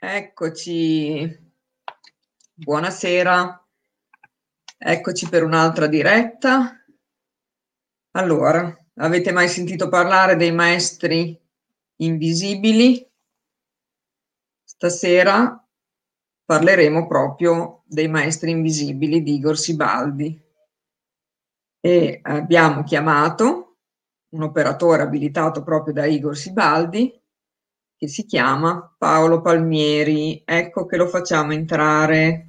Eccoci. Buonasera. Eccoci per un'altra diretta. Allora, avete mai sentito parlare dei maestri invisibili? Stasera parleremo proprio dei maestri invisibili di Igor Sibaldi e abbiamo chiamato un operatore abilitato proprio da Igor Sibaldi che si chiama Paolo Palmieri. Ecco che lo facciamo entrare.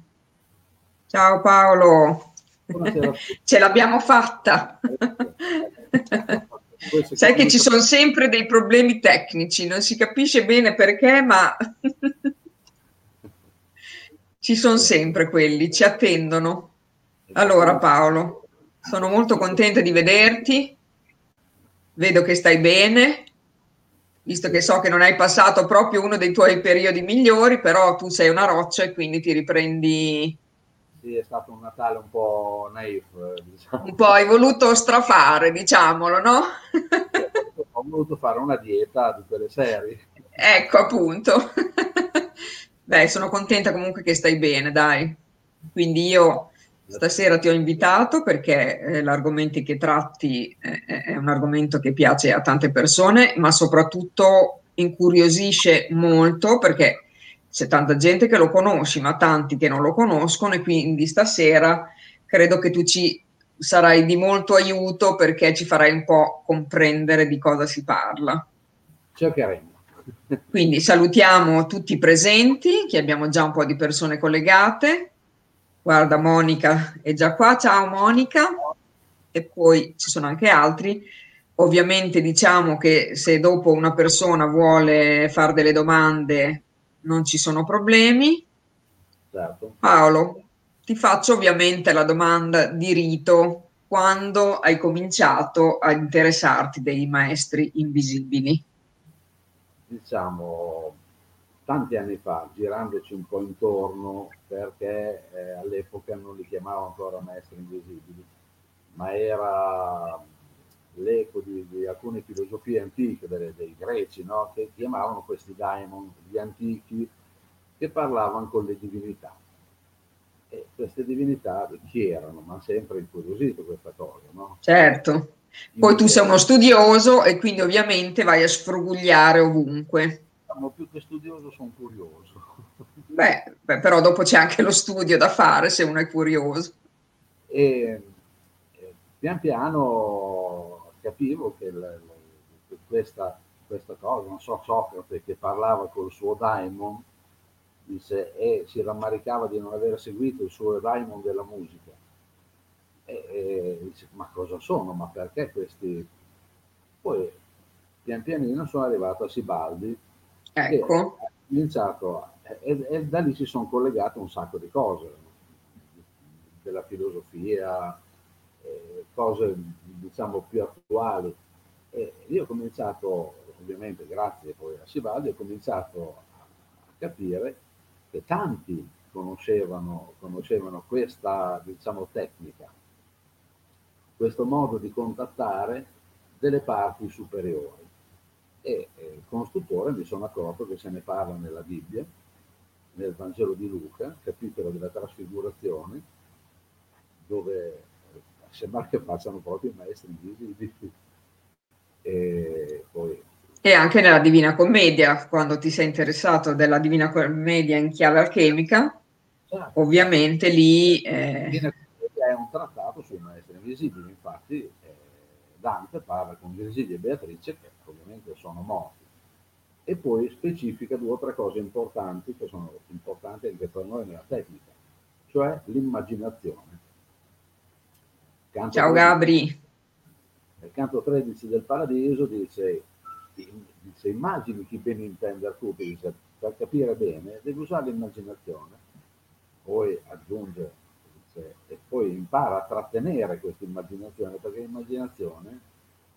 Ciao Paolo, ce l'abbiamo fatta. Sai che ci sono sempre dei problemi tecnici, non si capisce bene perché, ma ci sono sempre quelli, ci attendono. Allora Paolo, sono molto contenta di vederti, vedo che stai bene, visto che so che non hai passato proprio uno dei tuoi periodi migliori, però tu sei una roccia e quindi ti riprendi. Sì, è stato un Natale un po' naif. Diciamo. Un po' hai voluto strafare, diciamolo, no? Ho voluto fare una dieta di quelle serie. Ecco, appunto. Beh, sono contenta comunque che stai bene, dai. Quindi io Stasera ti ho invitato perché eh, l'argomento che tratti eh, è un argomento che piace a tante persone, ma soprattutto incuriosisce molto perché c'è tanta gente che lo conosci, ma tanti che non lo conoscono e quindi stasera credo che tu ci sarai di molto aiuto perché ci farai un po' comprendere di cosa si parla. Cercheremo. Quindi salutiamo tutti i presenti, che abbiamo già un po' di persone collegate. Guarda, Monica è già qua. Ciao Monica. E poi ci sono anche altri. Ovviamente diciamo che se dopo una persona vuole fare delle domande non ci sono problemi. Certo. Paolo, ti faccio ovviamente la domanda di rito. Quando hai cominciato a interessarti dei maestri invisibili? Diciamo tanti anni fa, girandoci un po' intorno, perché eh, all'epoca non li chiamavo ancora maestri invisibili, ma era l'eco di, di alcune filosofie antiche delle, dei greci, no? che chiamavano questi daimon, gli antichi, che parlavano con le divinità. E queste divinità chi erano? Ma sempre incuriosito questa cosa, no? Certo. Poi tu sei uno studioso e quindi ovviamente vai a sfrugugliare ovunque diciamo, più che studioso sono curioso. Beh, beh, però dopo c'è anche lo studio da fare se uno è curioso. E, e pian piano capivo che la, la, questa, questa, cosa, non so, Socrate che parlava col suo daimon, dice, e si rammaricava di non aver seguito il suo daimon della musica. E, e dice, ma cosa sono? Ma perché questi... Poi pian pianino sono arrivato a Sibaldi, Ecco. cominciato e, e, da lì si sono collegate un sacco di cose, della filosofia, eh, cose diciamo più attuali. E io ho cominciato, ovviamente grazie poi a Sivaldi, ho cominciato a, a capire che tanti conoscevano, conoscevano questa diciamo, tecnica, questo modo di contattare delle parti superiori e eh, con stupore mi sono accorto che se ne parla nella Bibbia, nel Vangelo di Luca, capitolo della trasfigurazione, dove eh, sembra che facciano proprio i maestri invisibili. E poi e anche nella Divina Commedia, quando ti sei interessato della Divina Commedia in chiave alchemica, certo. ovviamente lì... Eh... È un trattato sui maestri invisibili, infatti eh, Dante parla con Virgilio e Beatrice che ovviamente sono morti. E poi specifica due o tre cose importanti che sono importanti anche per noi nella tecnica, cioè l'immaginazione. Canto Ciao 13, Gabri. Nel canto 13 del Paradiso dice, dice immagini chi ben intende tu, dice, per capire bene devi usare l'immaginazione. Poi aggiunge e poi impara a trattenere questa immaginazione perché l'immaginazione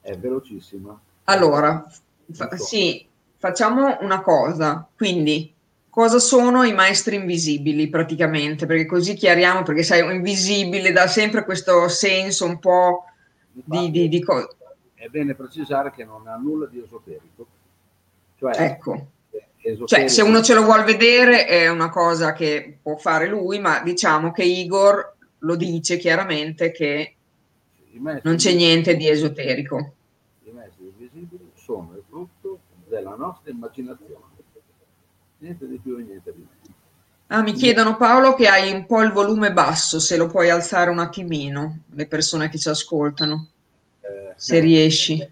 è velocissima allora, fa- sì, facciamo una cosa. Quindi, cosa sono i maestri invisibili praticamente? Perché così chiariamo, perché sai, invisibile dà sempre questo senso un po' di, di, di cosa. È bene precisare che non ha nulla di esoterico. Cioè, ecco. cioè, se uno ce lo vuole vedere è una cosa che può fare lui, ma diciamo che Igor lo dice chiaramente che non c'è niente di esoterico. I messaggi visibili sono il frutto della nostra immaginazione, niente di più e niente di meno. Ah, mi chiedono Paolo che hai un po' il volume basso, se lo puoi alzare un attimino, le persone che ci ascoltano, eh, se riesci.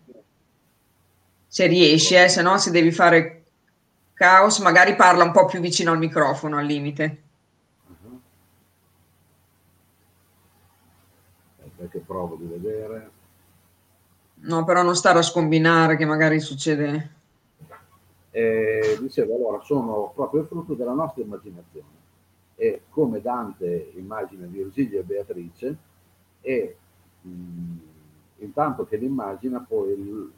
Se riesci, eh, se no se devi fare Caos magari parla un po' più vicino al microfono al limite. Uh-huh. Perché provo di vedere. No, però non stare a scombinare che magari succede. Eh, dicevo, allora, sono proprio il frutto della nostra immaginazione. E come Dante immagina Virgilio e Beatrice, e mh, intanto che l'immagina poi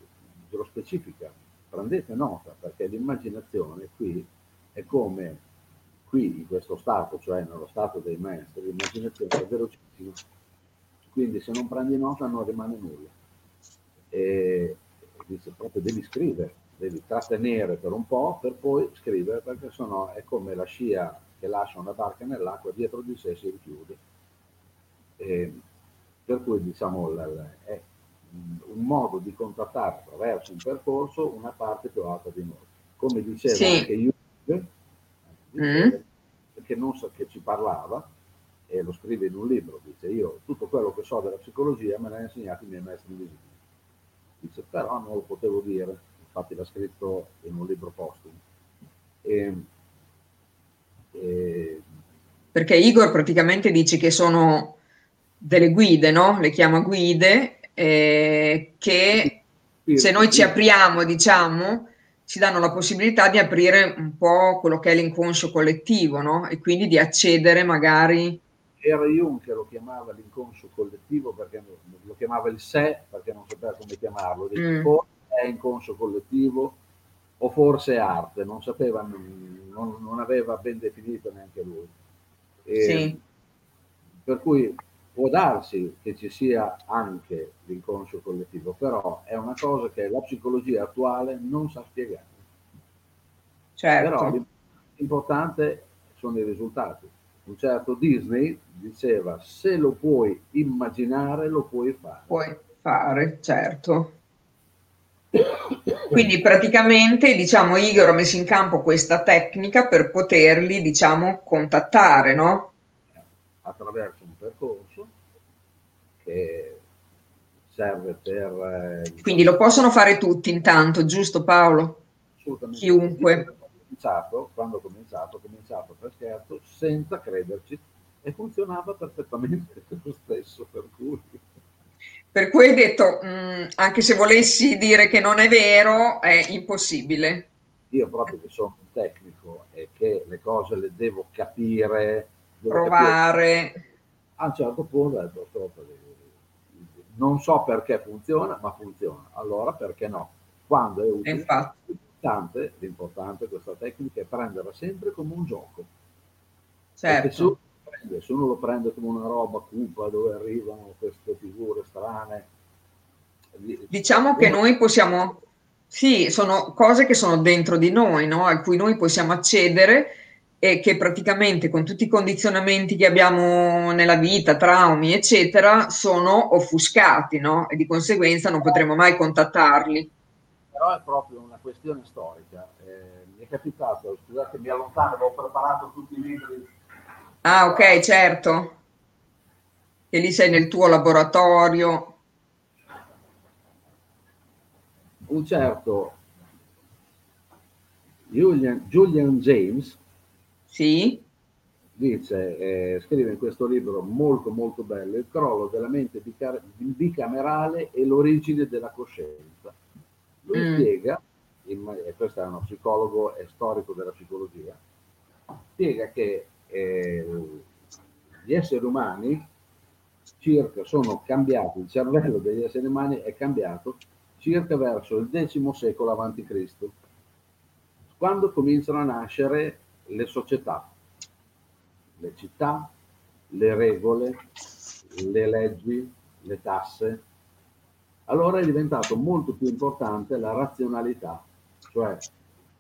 lo specifica prendete nota perché l'immaginazione qui è come qui in questo stato, cioè nello stato dei maestri, l'immaginazione è velocissima, quindi se non prendi nota non rimane nulla. E dice proprio devi scrivere, devi trattenere per un po' per poi scrivere perché sennò è come la scia che lascia una barca nell'acqua dietro di sé si richiude. E per cui diciamo è un modo di contattare attraverso un percorso una parte più alta di noi. Come diceva sì. anche Jung, mm. che, non sa, che ci parlava, e lo scrive in un libro, dice io tutto quello che so della psicologia me l'ha insegnato i miei maestri invisibili. Dice però non lo potevo dire, infatti l'ha scritto in un libro postumo. E, e... Perché Igor praticamente dice che sono delle guide, no? Le chiama guide eh, che se noi ci apriamo, diciamo, ci danno la possibilità di aprire un po' quello che è l'inconscio collettivo, no? E quindi di accedere magari... Era Jung che lo chiamava l'inconscio collettivo perché lo chiamava il sé, perché non sapeva come chiamarlo. mm. Forse è inconscio collettivo o forse arte, non sapeva, non, non aveva ben definito neanche lui. E, sì. Per cui Può darsi che ci sia anche l'inconscio collettivo, però è una cosa che la psicologia attuale non sa spiegare. Certo. Però l'importante sono i risultati. Un certo Disney diceva se lo puoi immaginare lo puoi fare. Puoi fare, certo. Quindi praticamente diciamo Igor ha messo in campo questa tecnica per poterli diciamo contattare, no? Attraverso un percorso che serve per... Eh, Quindi lo possono fare tutti intanto, giusto Paolo? Assolutamente. Chiunque. Cominciato, quando ho cominciato, ho cominciato per scherzo, senza crederci, e funzionava perfettamente lo stesso, per cui... Per cui hai detto, mh, mm, anche se volessi dire che non è vero, è impossibile. Io proprio che sono un tecnico e che le cose le devo capire, devo provare. Capire. A un certo punto ho detto, non so perché funziona, ma funziona. Allora perché no? Quando è utile, l'importante, l'importante questa tecnica è prenderla sempre come un gioco. Certo. Se uno, prende, se uno lo prende come una roba cupa dove arrivano queste figure strane. Diciamo che noi possiamo, sì, sono cose che sono dentro di noi, no? a cui noi possiamo accedere e che praticamente con tutti i condizionamenti che abbiamo nella vita, traumi, eccetera, sono offuscati, no? E di conseguenza non potremo mai contattarli. Però è proprio una questione storica. Eh, mi è capitato, scusate, mi allontano, avevo preparato tutti i libri. Ah, ok, certo. E lì sei nel tuo laboratorio. Un certo Julian, Julian James sì. Dice, eh, scrive in questo libro molto molto bello, il crollo della mente bicamerale e l'origine della coscienza. Lui mm. spiega, e questo è uno psicologo e storico della psicologia, spiega che eh, gli esseri umani circa sono cambiati, il cervello degli esseri umani è cambiato circa verso il X secolo Cristo, quando cominciano a nascere le società, le città, le regole, le leggi, le tasse. Allora è diventato molto più importante la razionalità, cioè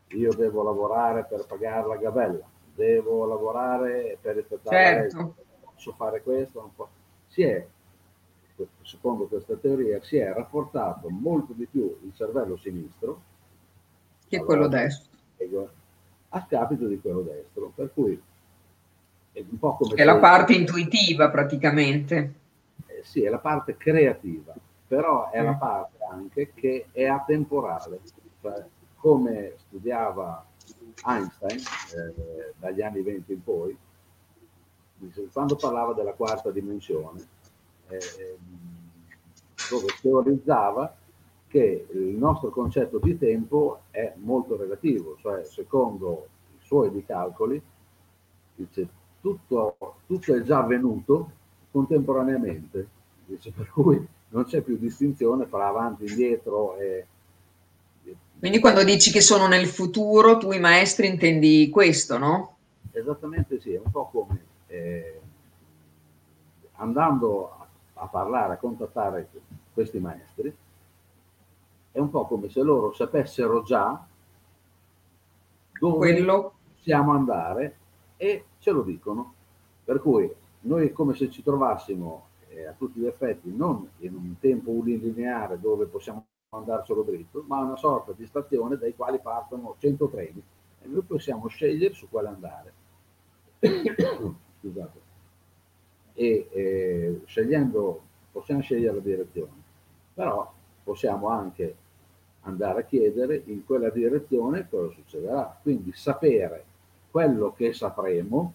io devo lavorare per pagare la gabella, devo lavorare per rispettare certo. la legge, posso fare questo, non posso. Si è, secondo questa teoria, si è rafforzato molto di più il cervello sinistro che quello destro a scapito di quello destro, per cui è un po' come... È la parte intuitiva praticamente. Eh, sì, è la parte creativa, però è mm. la parte anche che è atemporale, cioè, come studiava Einstein eh, dagli anni 20 in poi, quando parlava della quarta dimensione, eh, dove teorizzava che il nostro concetto di tempo è molto relativo, cioè secondo i suoi di calcoli, dice, tutto, tutto è già avvenuto contemporaneamente, dice, per cui non c'è più distinzione fra avanti, indietro e... Quindi quando dici che sono nel futuro, tu i maestri intendi questo, no? Esattamente sì, è un po' come eh, andando a, a parlare, a contattare questi maestri, è un po' come se loro sapessero già dove Quello... possiamo andare e ce lo dicono. Per cui noi è come se ci trovassimo eh, a tutti gli effetti non in un tempo unilineare dove possiamo andare solo dritto, ma una sorta di stazione dai quali partono 100 treni e noi possiamo scegliere su quale andare. Scusate. E eh, scegliendo, possiamo scegliere la direzione, però possiamo anche andare a chiedere in quella direzione cosa succederà. Quindi sapere quello che sapremo,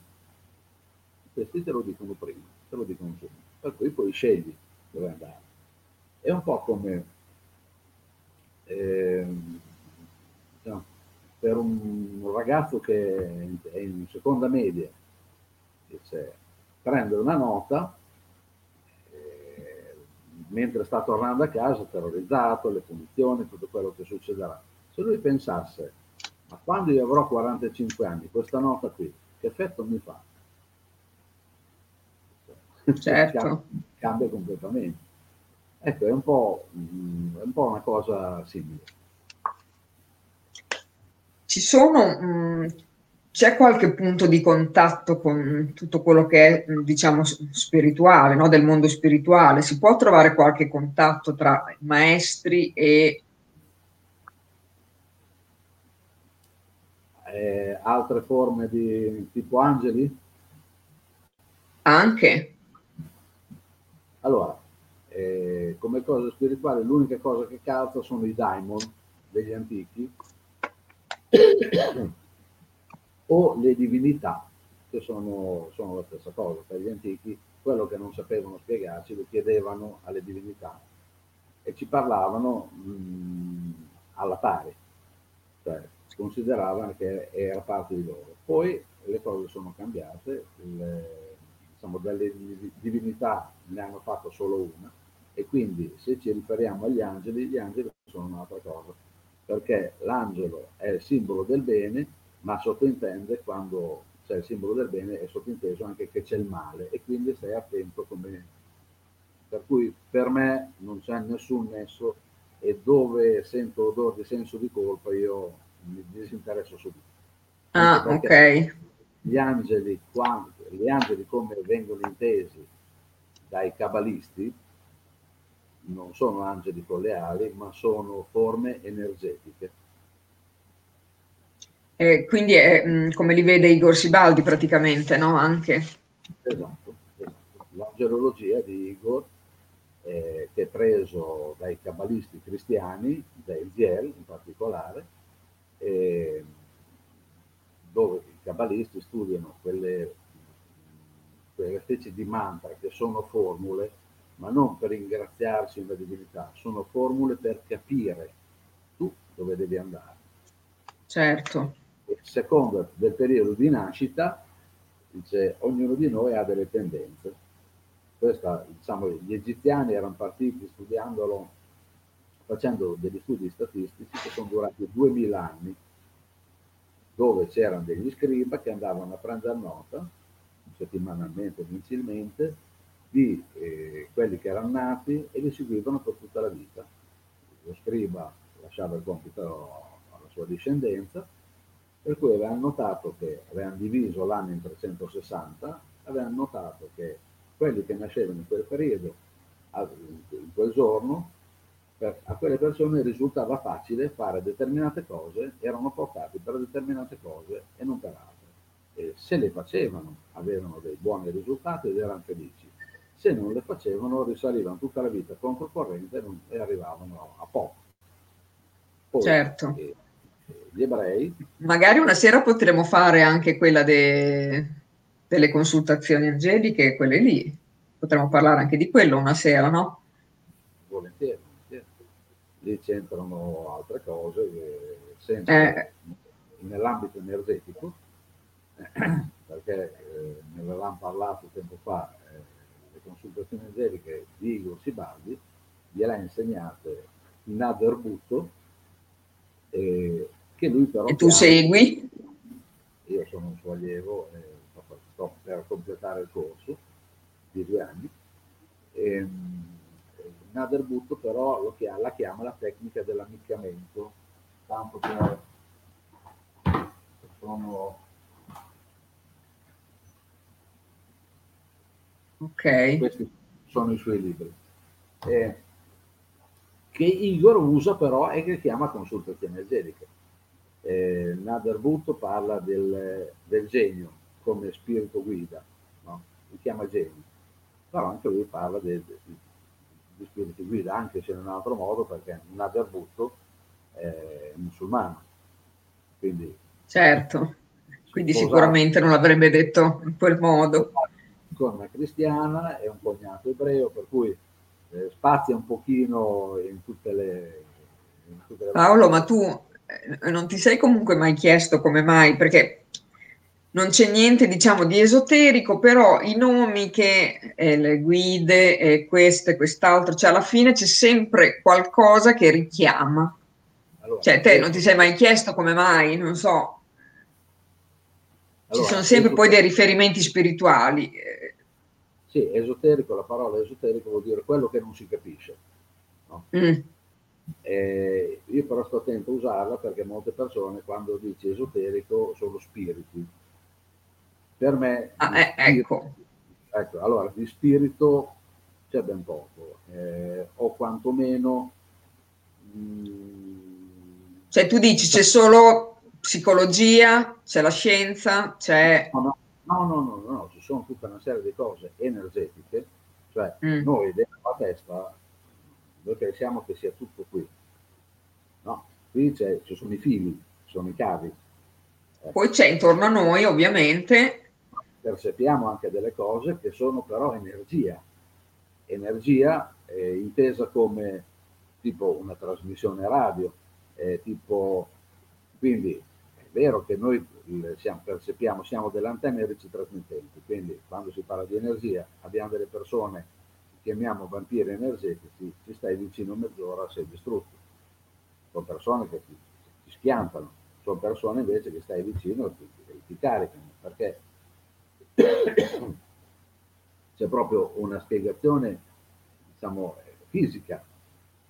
questi te lo dicono prima, te lo dicono subito, per cui poi scegli dove andare. È un po' come eh, no, per un ragazzo che è in seconda media, dice, prende una nota, mentre sta tornando a casa terrorizzato, le punizioni, tutto quello che succederà. Se lui pensasse, ma quando io avrò 45 anni, questa nota qui, che effetto mi fa? Certo. cambia, cambia completamente. Ecco, è un, po', mm, è un po' una cosa simile. Ci sono mh, mm, c'è qualche punto di contatto con tutto quello che è, diciamo, spirituale, no? del mondo spirituale? Si può trovare qualche contatto tra maestri e... Eh, altre forme di tipo angeli? Anche. Allora, eh, come cosa spirituale, l'unica cosa che calza sono i daimon degli antichi o le divinità, che sono, sono la stessa cosa. Per gli antichi quello che non sapevano spiegarci lo chiedevano alle divinità e ci parlavano mh, alla pari, cioè consideravano che era parte di loro. Poi le cose sono cambiate, le, diciamo, delle divinità ne hanno fatto solo una e quindi se ci riferiamo agli angeli, gli angeli sono un'altra cosa, perché l'angelo è il simbolo del bene ma sottintende quando c'è il simbolo del bene è sottinteso anche che c'è il male e quindi stai attento come... Per cui per me non c'è nessun nesso e dove sento odore di senso di colpa io mi disinteresso subito. Ah, ok. Gli angeli, quando, gli angeli come vengono intesi dai cabalisti, non sono angeli con le ali, ma sono forme energetiche eh, quindi è mh, mm, come li vede Igor Sibaldi praticamente, no? Anche. Esatto, esatto. l'angelologia di Igor eh, che è preso dai cabalisti cristiani, da Elziel in particolare, eh, dove i cabalisti studiano quelle, quelle specie di mantra che sono formule, ma non per ringraziarsi una divinità, sono formule per capire tu dove devi andare. Certo seconda del periodo di nascita, dice, ognuno di noi ha delle tendenze. Questa, diciamo, gli egiziani erano partiti studiandolo, facendo degli studi statistici che sono durati 2000 anni, dove c'erano degli scriba che andavano a prendere nota, settimanalmente, mensilmente, di eh, quelli che erano nati e li seguivano per tutta la vita. Lo scriba lasciava il compito alla sua discendenza Per cui avevano notato che avevano diviso l'anno in 360, avevano notato che quelli che nascevano in quel periodo, in quel giorno, per, a quelle persone risultava facile fare determinate cose, erano portati per determinate cose e non per altre. E se le facevano avevano dei buoni risultati ed erano felici. Se non le facevano risalivano tutta la vita controcorrente e arrivavano a poco. Poi, certo. Eh, gli ebrei. Magari una sera potremo fare anche quella de, delle consultazioni angeliche, quelle lì. Potremmo parlare anche di quello una sera, no? Volentieri, Lì c'entrano altre cose, sempre eh. nell'ambito energetico, perché eh, ne avevamo parlato tempo fa, eh, consultazioni angeliche di Igor Sibaldi, gliel'ha insegnate in Nader Butto, eh, che lui però... E tu segui? Io sono un suo allievo, eh, sto per completare il corso di due anni. E, ehm, Nader Butto però lo chiama, la chiama la tecnica dell'ammiccamento, tanto per sono ok questi sono i suoi libri eh, che Igor usa però e che chiama consultazioni energetiche eh, Nader Butto parla del, del, genio come spirito guida, no? li chiama genio, però anche lui parla di, di, di spiriti guida, anche se in un altro modo, perché Nader Butto è musulmano. Quindi, certo, quindi sicuramente non l'avrebbe detto in quel modo. Una cristiana e un cognato ebreo, per cui eh, spazia un pochino in tutte le... In tutte le Paolo, ma tu eh, non ti sei comunque mai chiesto come mai, perché non c'è niente, diciamo, di esoterico, però i nomi che eh, le guide, eh, questo e quest'altro, cioè alla fine c'è sempre qualcosa che richiama. Allora, cioè, te non ti sei mai chiesto come mai, non so. Allora, Ci sono sempre poi dei riferimenti spirituali. Sì, esoterico, la parola esoterico vuol dire quello che non si capisce. No? Mm. Eh, io però sto attento a usarla perché molte persone quando dici esoterico sono spiriti. Per me... Ah, eh, ecco. ecco. Allora, di spirito c'è ben poco, eh, o quantomeno... Mh, mm, cioè tu dici c'è solo psicologia, c'è la scienza, c'è... No, no, no, no, no, no sono tutta una serie di cose energetiche, cioè mm. noi dentro la testa noi pensiamo che sia tutto qui. No, qui ci sono i fili, sono i cavi. Eh. Poi c'è intorno a noi, ovviamente. Percepiamo anche delle cose che sono però energia. Energia eh, intesa come tipo una trasmissione radio, eh, tipo, quindi vero che noi siamo, percepiamo, siamo delle antenne ricetrasmittenti, quindi quando si parla di energia abbiamo delle persone chiamiamo vampiri energetici, ci stai vicino mezz'ora, sei distrutto. Sono persone che ti, ti schiantano, sono persone invece che stai vicino e ti, ti caricano, perché c'è proprio una spiegazione, diciamo, fisica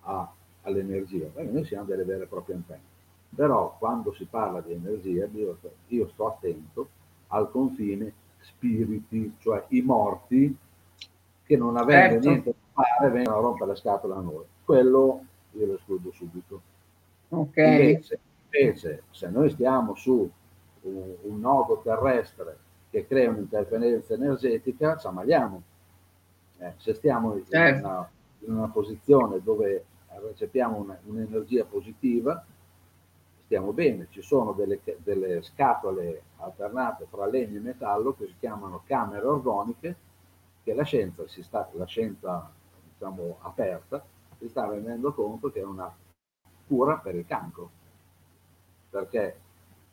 a, all'energia, perché noi siamo delle vere e proprie antenne. Però quando si parla di energia, io, io sto attento al confine spiriti, cioè i morti che non avendo certo. niente da fare vengono a rompere le scatole a noi. Quello io lo escludo subito. Okay. Invece, invece, se noi stiamo su un, un, nodo terrestre che crea un'interferenza energetica, ci ammaliamo. Eh, se stiamo in, certo. una, in, una, posizione dove recepiamo una, un'energia positiva, stiamo bene. Ci sono delle, delle scatole alternate fra legno e metallo che si chiamano camere organiche che la scienza, si sta, la scienza diciamo, aperta si sta rendendo conto che è una cura per il cancro, perché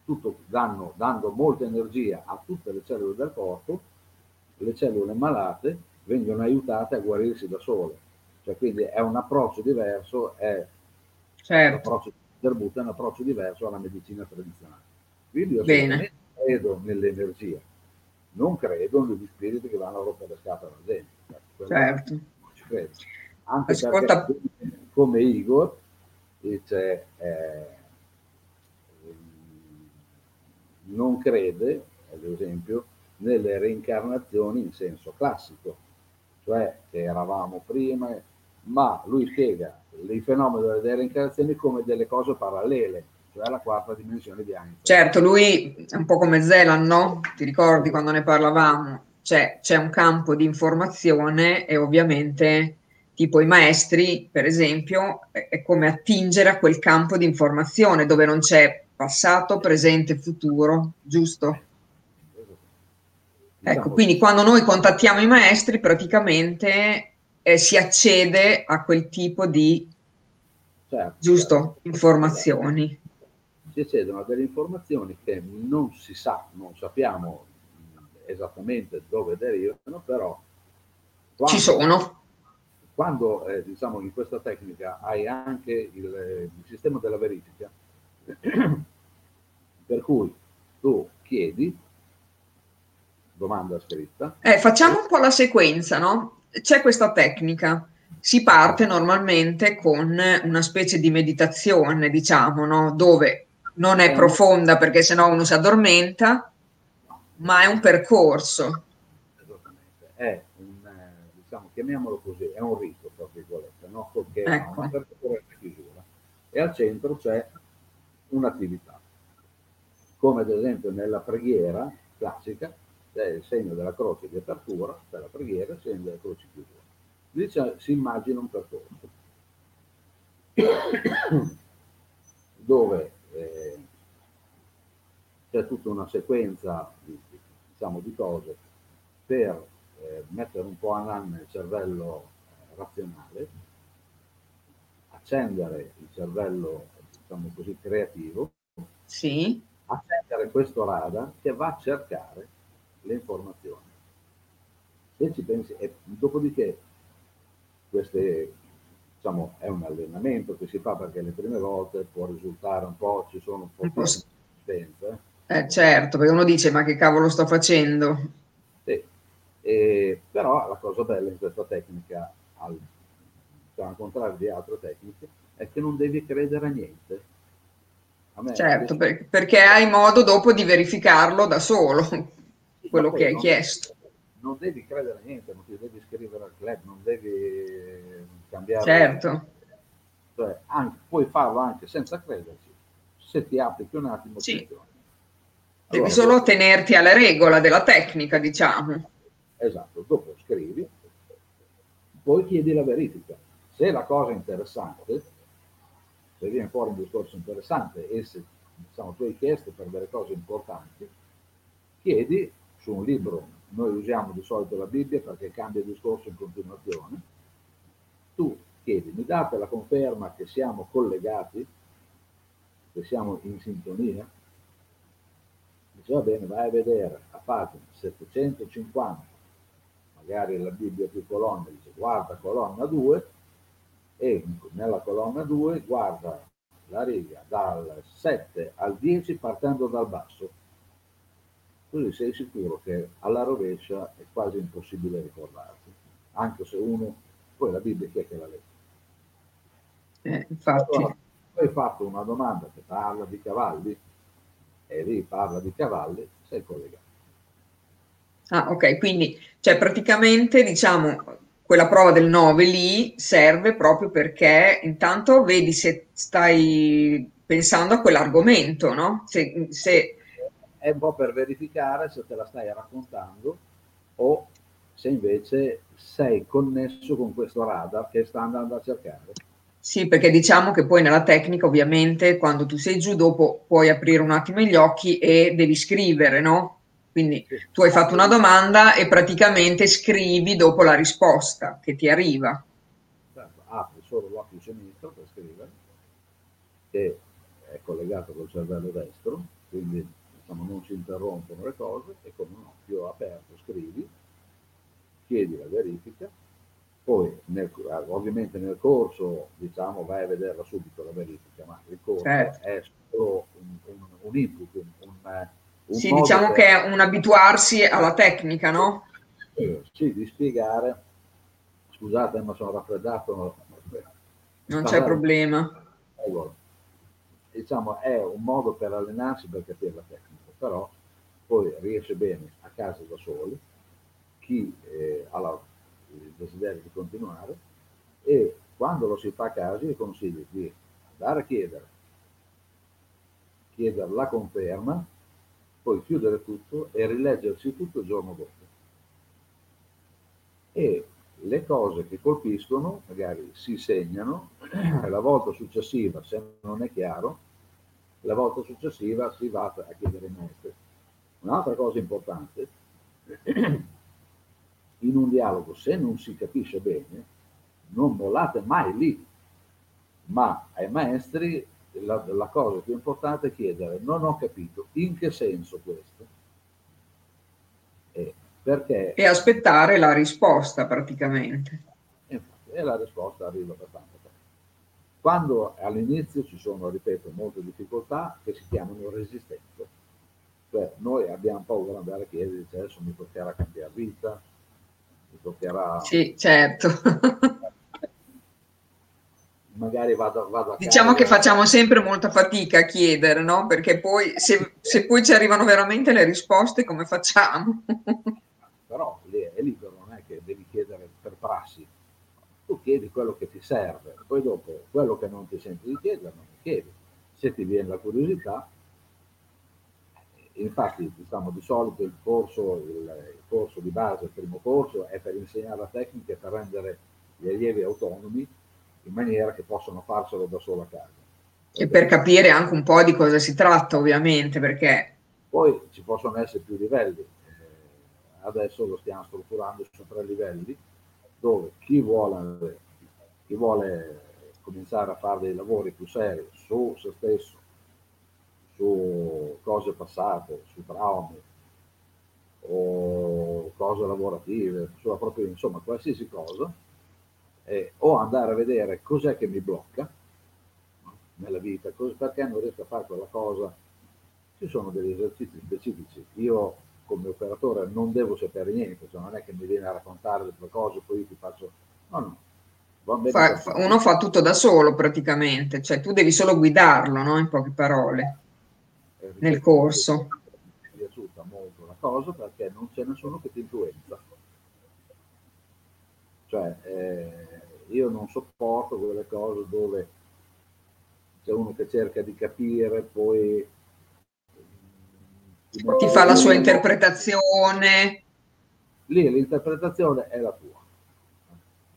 tutto, danno, dando molta energia a tutte le cellule del corpo, le cellule malate vengono aiutate a guarirsi da sole. Cioè, quindi è un approccio diverso, è certo. l'approccio del Buddha è un approccio diverso alla medicina tradizionale. Quindi io credo nell'energia, non credo negli spiriti che vanno a rompere le scatole alla gente. Certo. Non ci credo. Anche Ascolta... perché, come Igor, dice, eh, non crede, ad esempio, nelle reincarnazioni in senso classico, cioè che eravamo prima, ma lui spiega il fenomeno delle reincarnazioni come delle cose parallele, cioè la quarta dimensione di Einstein. Certo, lui è un po' come Zelan, no? Ti ricordi quando ne parlavamo? Cioè, c'è un campo di informazione e ovviamente tipo i maestri, per esempio, è come attingere a quel campo di informazione dove non c'è passato, presente, futuro, giusto? Ecco, quindi quando noi contattiamo i maestri, praticamente eh, si accede a quel tipo di certo, giusto certo. informazioni. Si accedono a delle informazioni che non si sa, non sappiamo esattamente dove derivano, però quando, ci sono. Quando eh, diciamo in questa tecnica hai anche il, il sistema della verifica, per cui tu chiedi domanda scritta. Eh, facciamo un po' la sequenza, no? C'è questa tecnica. Si parte normalmente con una specie di meditazione, diciamo, no? dove non è profonda perché sennò uno si addormenta, ma è un percorso. Esattamente, è un, diciamo, chiamiamolo così, è un rito, tra virgolette, no? Perché ecco. una apertura chiusura. E al centro c'è un'attività, come ad esempio nella preghiera classica c'è il segno della croce di apertura per la preghiera il segno della croce chiusura. Lì si immagina un percorso dove eh, c'è tutta una sequenza di, diciamo, di cose per eh, mettere un po' a nanna il cervello eh, razionale, accendere il cervello, diciamo così, creativo, sì. accendere questo radar che va a cercare le informazioni. Se ci pensi, e dopodiché queste, diciamo, è un allenamento che si fa perché le prime volte può risultare un po', ci sono un po' più resistenze. Eh certo, perché uno dice ma che cavolo sto facendo? Sì. E, però la cosa bella in questa tecnica, al, cioè, al contrario di altre tecniche, è che non devi credere a niente. A certo, perché hai modo dopo di verificarlo da solo quello che hai non, chiesto. Non devi credere a niente, non ti devi iscrivere al club, non devi cambiare. Certo. Cioè, anche, puoi farlo anche senza crederci, se ti applichi un attimo. Sì. Allora, devi solo tenerti alla regola della tecnica, diciamo. Esatto, dopo scrivi, poi chiedi la verifica. Se la cosa è interessante, se viene fuori un discorso interessante e se diciamo, tu hai chiesto per delle cose importanti, chiedi su un libro, noi usiamo di solito la Bibbia perché cambia discorso in continuazione, tu chiedi, mi date la conferma che siamo collegati, che siamo in sintonia? Dice, va bene, vai a vedere a pagina 750, magari la Bibbia più colonne, dice guarda colonna 2 e nella colonna 2 guarda la riga dal 7 al 10 partendo dal basso così sei sicuro che alla rovescia è quasi impossibile ricordarsi, anche se uno, poi la Bibbia chi è che la legge? Eh, infatti. Allora, hai fatto una domanda che parla di cavalli, e lì parla di cavalli, sei collegato. Ah, ok, quindi cioè praticamente diciamo quella prova del 9 lì serve proprio perché intanto vedi se stai pensando a quell'argomento, no? Se, se è un po' per verificare se te la stai raccontando o se invece sei connesso con questo radar che sta andando a cercare. Sì, perché diciamo che poi nella tecnica ovviamente quando tu sei giù dopo puoi aprire un attimo gli occhi e devi scrivere, no? Quindi tu hai fatto una domanda e praticamente scrivi dopo la risposta che ti arriva. Certo, apri solo l'occhio sinistro per scrivere, che è collegato col cervello destro, quindi diciamo, non si interrompono le cose e con un occhio aperto scrivi, chiedi la verifica, poi nel, ovviamente nel corso diciamo vai a vederla subito la verifica, ma il corso certo. è solo un, un, un input, un, un sì, diciamo che è un abituarsi alla tecnica, no? Eh, sì, di spiegare, scusate ma sono raffreddato. Non c'è problema. Allora, diciamo, è un modo per allenarsi per capire la tecnica però poi riesce bene a casa da soli, chi eh, ha la, il desiderio di continuare e quando lo si fa a casa io consiglio di andare a chiedere, chiedere la conferma, poi chiudere tutto e rileggersi tutto il giorno dopo. E le cose che colpiscono magari si segnano, la volta successiva, se non è chiaro, la volta successiva si va a chiedere maestri. Un'altra cosa importante, in un dialogo, se non si capisce bene, non mollate mai lì, ma ai maestri la, la cosa più importante è chiedere, non ho capito, in che senso questo? E, perché, e aspettare la risposta praticamente. Infatti, e la risposta arriva per tanto tempo. Quando all'inizio ci sono, ripeto, molte difficoltà che si chiamano resistenze. Cioè, noi abbiamo paura di andare a chiedere, dice, adesso mi toccherà cambiare vita, mi toccherà... Sì, certo. magari vado, vado a Diciamo che facciamo sempre molta fatica a chiedere, no? Perché poi se, se, poi ci arrivano veramente le risposte, come facciamo? Però è libero, non è che devi chiedere per prassi. Tu chiedi quello che ti serve, poi dopo quello che non ti senti di chiedere, non ti chiedi. Se ti viene la curiosità, infatti diciamo di solito il corso, il, il corso di base, il primo corso, è per insegnare la tecnica e per rendere gli allievi autonomi in maniera che possano farselo da solo a casa. E per capire anche un po' di cosa si tratta, ovviamente, perché... Poi ci possono essere più livelli. Eh, adesso lo stiamo strutturando su tre livelli, dove chi vuole, chi vuole cominciare a fare dei lavori più seri su se stesso, su cose passate, su traumi o cose lavorative, sulla propria, insomma, qualsiasi cosa, eh, o andare a vedere cos'è che mi blocca nella vita, perché non riesco a fare quella cosa. Ci sono degli esercizi specifici. Io come operatore non devo sapere niente, cioè non è che mi viene a raccontare delle cose, poi ti faccio... No, no. Fa, uno fa tutto da solo praticamente, cioè tu devi solo guidarlo, no? in poche parole, eh, nel corso. Mi è piaciuta molto la cosa perché non c'è nessuno che ti influenza. Cioè, eh, io non sopporto quelle cose dove c'è uno che cerca di capire, poi ti fa la sua interpretazione. Lì l'interpretazione è la tua.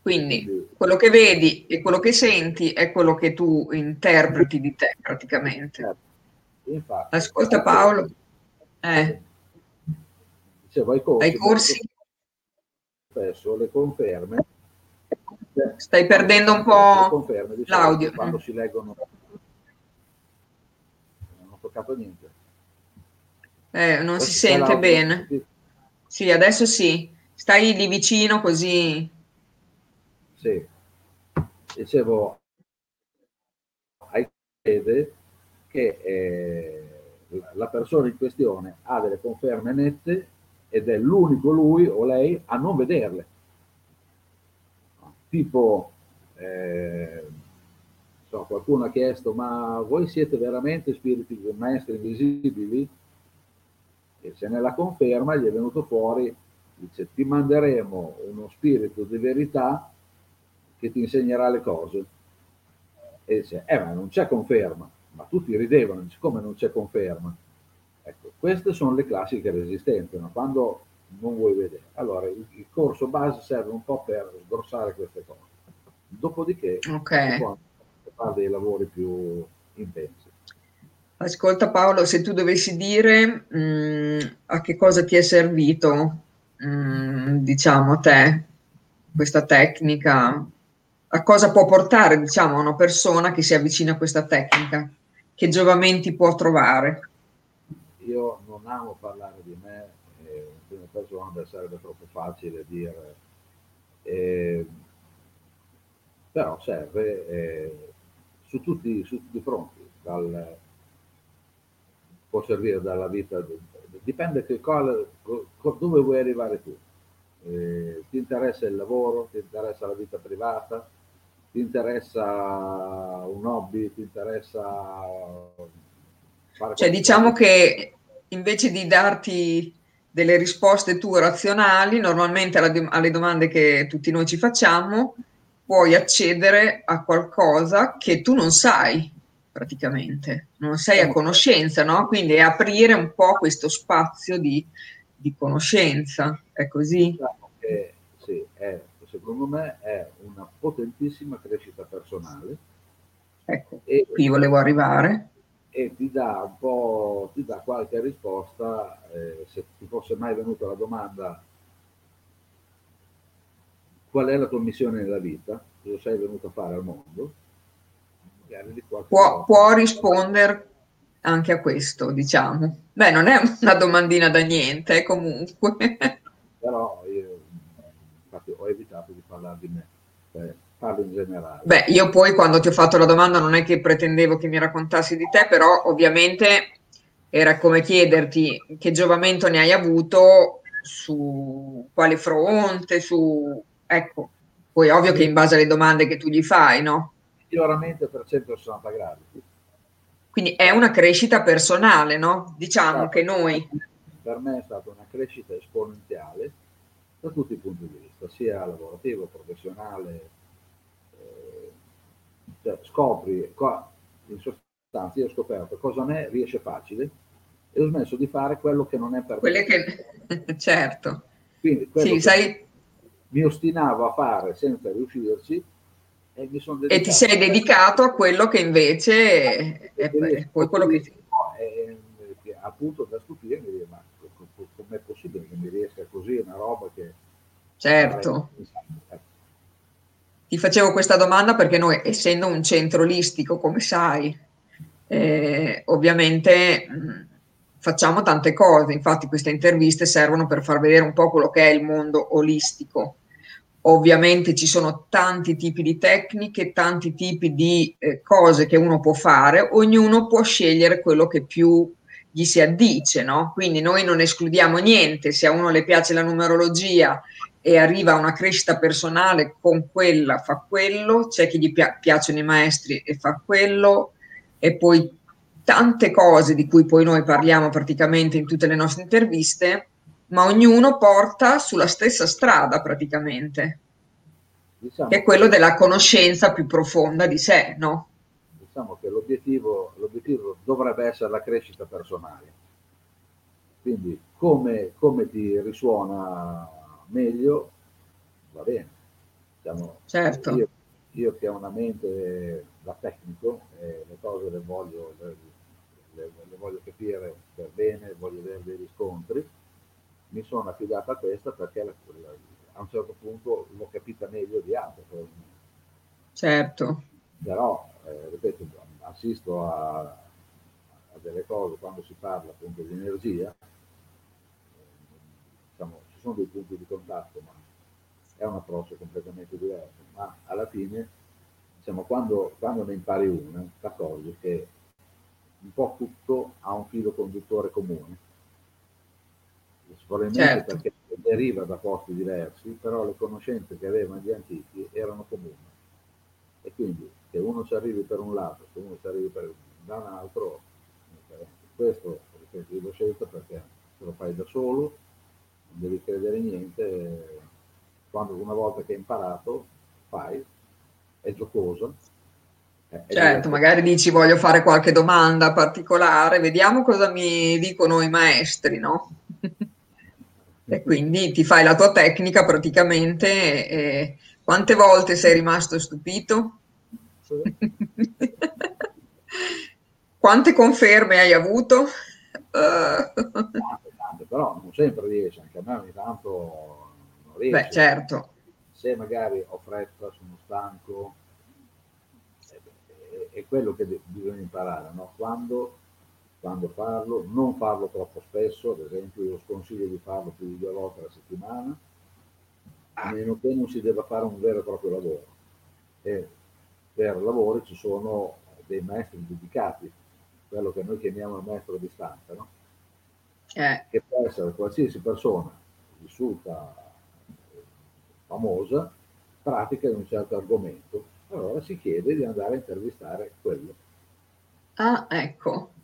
Quindi, quello che vedi e quello che senti è quello che tu interpreti di te praticamente. Certo. Infatti, Ascolta Paolo. Eh. Dicevo, ai corsi, ai corsi? spesso le conferme Stai perdendo un po' l'audio. Quando si leggono... Non ho toccato niente. Eh, non si sente bene. Sì, adesso sì. Stai lì vicino così. Sì. Dicevo, hai fede che eh, la persona in questione ha delle conferme nette ed è l'unico lui o lei a non vederle tipo, eh, so, qualcuno ha chiesto, ma voi siete veramente spiriti maestri invisibili? E se nella conferma gli è venuto fuori, dice, ti manderemo uno spirito di verità che ti insegnerà le cose. E dice, eh ma non c'è conferma, ma tutti ridevano, dice, come non c'è conferma? Ecco, queste sono le classiche resistenze, no? quando non vuoi vedere. Allora, il, il, corso base serve un po' per sgrossare queste cose. Dopodiché okay. si fare dei lavori più intensi. Ascolta Paolo, se tu dovessi dire mh, mm, a che cosa ti è servito, mh, mm, diciamo, te, questa tecnica, a cosa può portare, diciamo, una persona che si avvicina a questa tecnica, che giovamenti può trovare? Io non amo parlare di me prima persona sarebbe troppo facile dire, eh, però serve eh, su, tutti, su tutti i fronti, dal, può servire dalla vita, dipende che quale, dove vuoi arrivare tu. Eh, ti interessa il lavoro, ti interessa la vita privata, ti interessa un hobby, ti interessa... Fare cioè diciamo che invece di darti delle risposte tu razionali, normalmente alle domande che tutti noi ci facciamo, puoi accedere a qualcosa che tu non sai praticamente, non sei a conoscenza, no? Quindi è aprire un po' questo spazio di, di conoscenza, è così? Diciamo che, sì, è, secondo me è una potentissima crescita personale. Ecco, e, qui volevo arrivare. E ti dà un po', ti dà qualche risposta, eh, se ti fosse mai venuta la domanda qual è la tua missione nella vita, cosa sei venuto a fare al mondo, può, può rispondere anche a questo, diciamo. Beh, non è una domandina da niente, eh, comunque. Però io infatti, ho evitato di parlare di me, cioè, parlo in generale. Beh, io poi quando ti ho fatto la domanda non è che pretendevo che mi raccontassi di te, però ovviamente era come chiederti che giovamento ne hai avuto, su quale fronte, su... Ecco, poi ovvio che in base alle domande che tu gli fai, no? Miglioramento per 160 gradi. Quindi è una crescita personale, no? Diciamo che noi... Per me è stata una crescita esponenziale da tutti i punti di vista, sia lavorativo, professionale. Eh, cioè, scopri, qua, in sostanza io ho scoperto cosa non è, riesce facile e ho smesso di fare quello che non è per Quelle me. che... certo. Quindi, sì, sai... mi ostinavo a fare senza riuscirci, e, e ti sei dedicato a quello che invece è, è poi quello che... È, è, appunto da stupire, ma com'è possibile che mi riesca così una roba che... Certo. Ti facevo questa domanda perché noi, essendo un centro olistico, come sai, eh, ovviamente mh, facciamo tante cose, infatti queste interviste servono per far vedere un po' quello che è il mondo olistico Ovviamente ci sono tanti tipi di tecniche, tanti tipi di eh, cose che uno può fare, ognuno può scegliere quello che più gli si addice, no? Quindi noi non escludiamo niente, se a uno le piace la numerologia e arriva a una crescita personale con quella fa quello, c'è chi gli pi- piacciono i maestri e fa quello, e poi tante cose di cui poi noi parliamo praticamente in tutte le nostre interviste, ma ognuno porta sulla stessa strada praticamente, diciamo che è quello della conoscenza più profonda di sé, no? Diciamo che l'obiettivo, l'obiettivo dovrebbe essere la crescita personale. Quindi come, come ti risuona meglio, va bene. Diciamo, certo. Io, io, che ho una mente da tecnico, eh, le cose le voglio, le, le, le voglio capire per bene, voglio avere dei riscontri, mi sono affidato a questa perché la, la, a un certo punto l'ho capita meglio di altre. Certo. Però, eh, ripeto, assisto a, a, delle cose quando si parla appunto di energia, eh, diciamo, ci sono dei punti di contatto, ma è un approccio completamente diverso. Ma alla fine, diciamo, quando, quando ne impari una, ti accorgi che un po' tutto ha un filo conduttore comune probabilmente certo. perché deriva da posti diversi, però le conoscenze che avevano gli antichi erano comuni. E quindi se uno ci arrivi per un lato, se uno ci arrivi per, da un altro, questo ripeto, io l'ho scelto perché se lo fai da solo, non devi credere niente, quando una volta che hai imparato, fai, è giocoso. È certo, magari dici voglio fare qualche domanda particolare, vediamo cosa mi dicono i maestri, no? E quindi ti fai la tua tecnica praticamente. E quante volte sei rimasto stupito? Quante conferme hai avuto? Tante, tante, però non sempre riesce, anche a me ogni tanto non riesce. Beh, certo. Se magari ho fretta, sono stanco, è, è quello che bisogna imparare, no? Quando quando farlo, non farlo troppo spesso, ad esempio io sconsiglio di farlo più di due volte alla settimana, a meno che non si debba fare un vero e proprio lavoro. E per lavori ci sono dei maestri dedicati, quello che noi chiamiamo il maestro a distanza, no? eh. che può essere qualsiasi persona vissuta famosa, pratica di un certo argomento, allora si chiede di andare a intervistare quello. Ah, ecco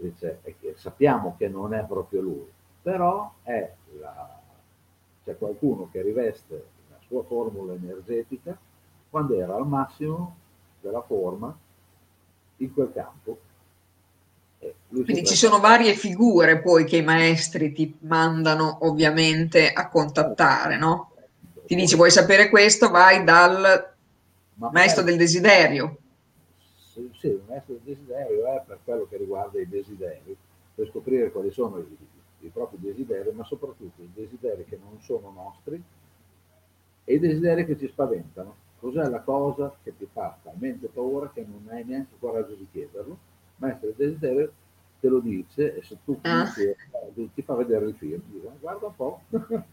dice, sappiamo che non è proprio lui, però c'è qualcuno che riveste la sua formula energetica quando era al massimo della forma in quel campo. Quindi ci sono varie figure poi che i maestri ti mandano ovviamente a contattare, no? Ti dici vuoi sapere questo, vai dal Ma maestro del desiderio. Il maestro del desiderio è per quello che riguarda i desideri, per scoprire quali sono i, i propri desideri, ma soprattutto i desideri che non sono nostri e i desideri che ci spaventano. Cos'è la cosa che ti fa talmente paura che non hai neanche coraggio di chiederlo? Maestro del desiderio te lo dice e se tu ah. ti, ti fa vedere il film, dico, guarda un po'.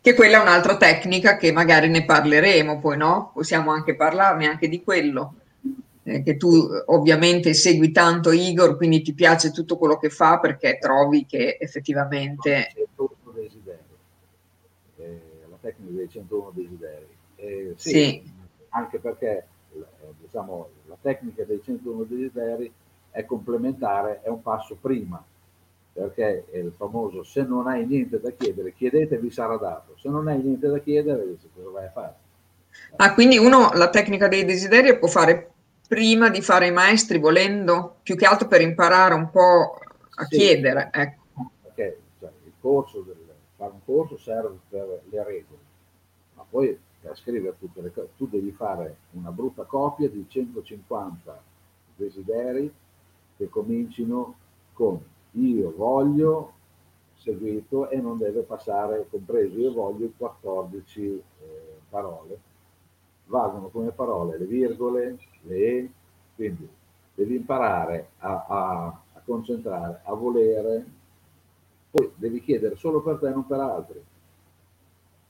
che quella è un'altra tecnica che magari ne parleremo poi, no? Possiamo anche parlarne anche di quello. Eh, che tu ovviamente segui tanto Igor, quindi ti piace tutto quello che fa perché trovi che effettivamente... Eh, la tecnica dei 101 desideri. Eh, sì, sì. Anche perché eh, diciamo, la tecnica dei 101 desideri è complementare, è un passo prima perché è il famoso se non hai niente da chiedere, chiedete vi sarà dato, se non hai niente da chiedere, cosa vai a fare? Ah, quindi uno la tecnica dei desideri può fare prima di fare i maestri volendo, più che altro per imparare un po' a sì, chiedere. Ecco. Perché cioè, il corso, del, fare un corso serve per le regole, ma poi per scrivere tutte le cose, tu devi fare una brutta copia di 150 desideri che comincino con io voglio seguito e non deve passare, compreso io voglio, 14 eh, parole. Valgono come parole le virgole, le e, quindi devi imparare a, a, a concentrare, a volere, poi devi chiedere solo per te, non per altri.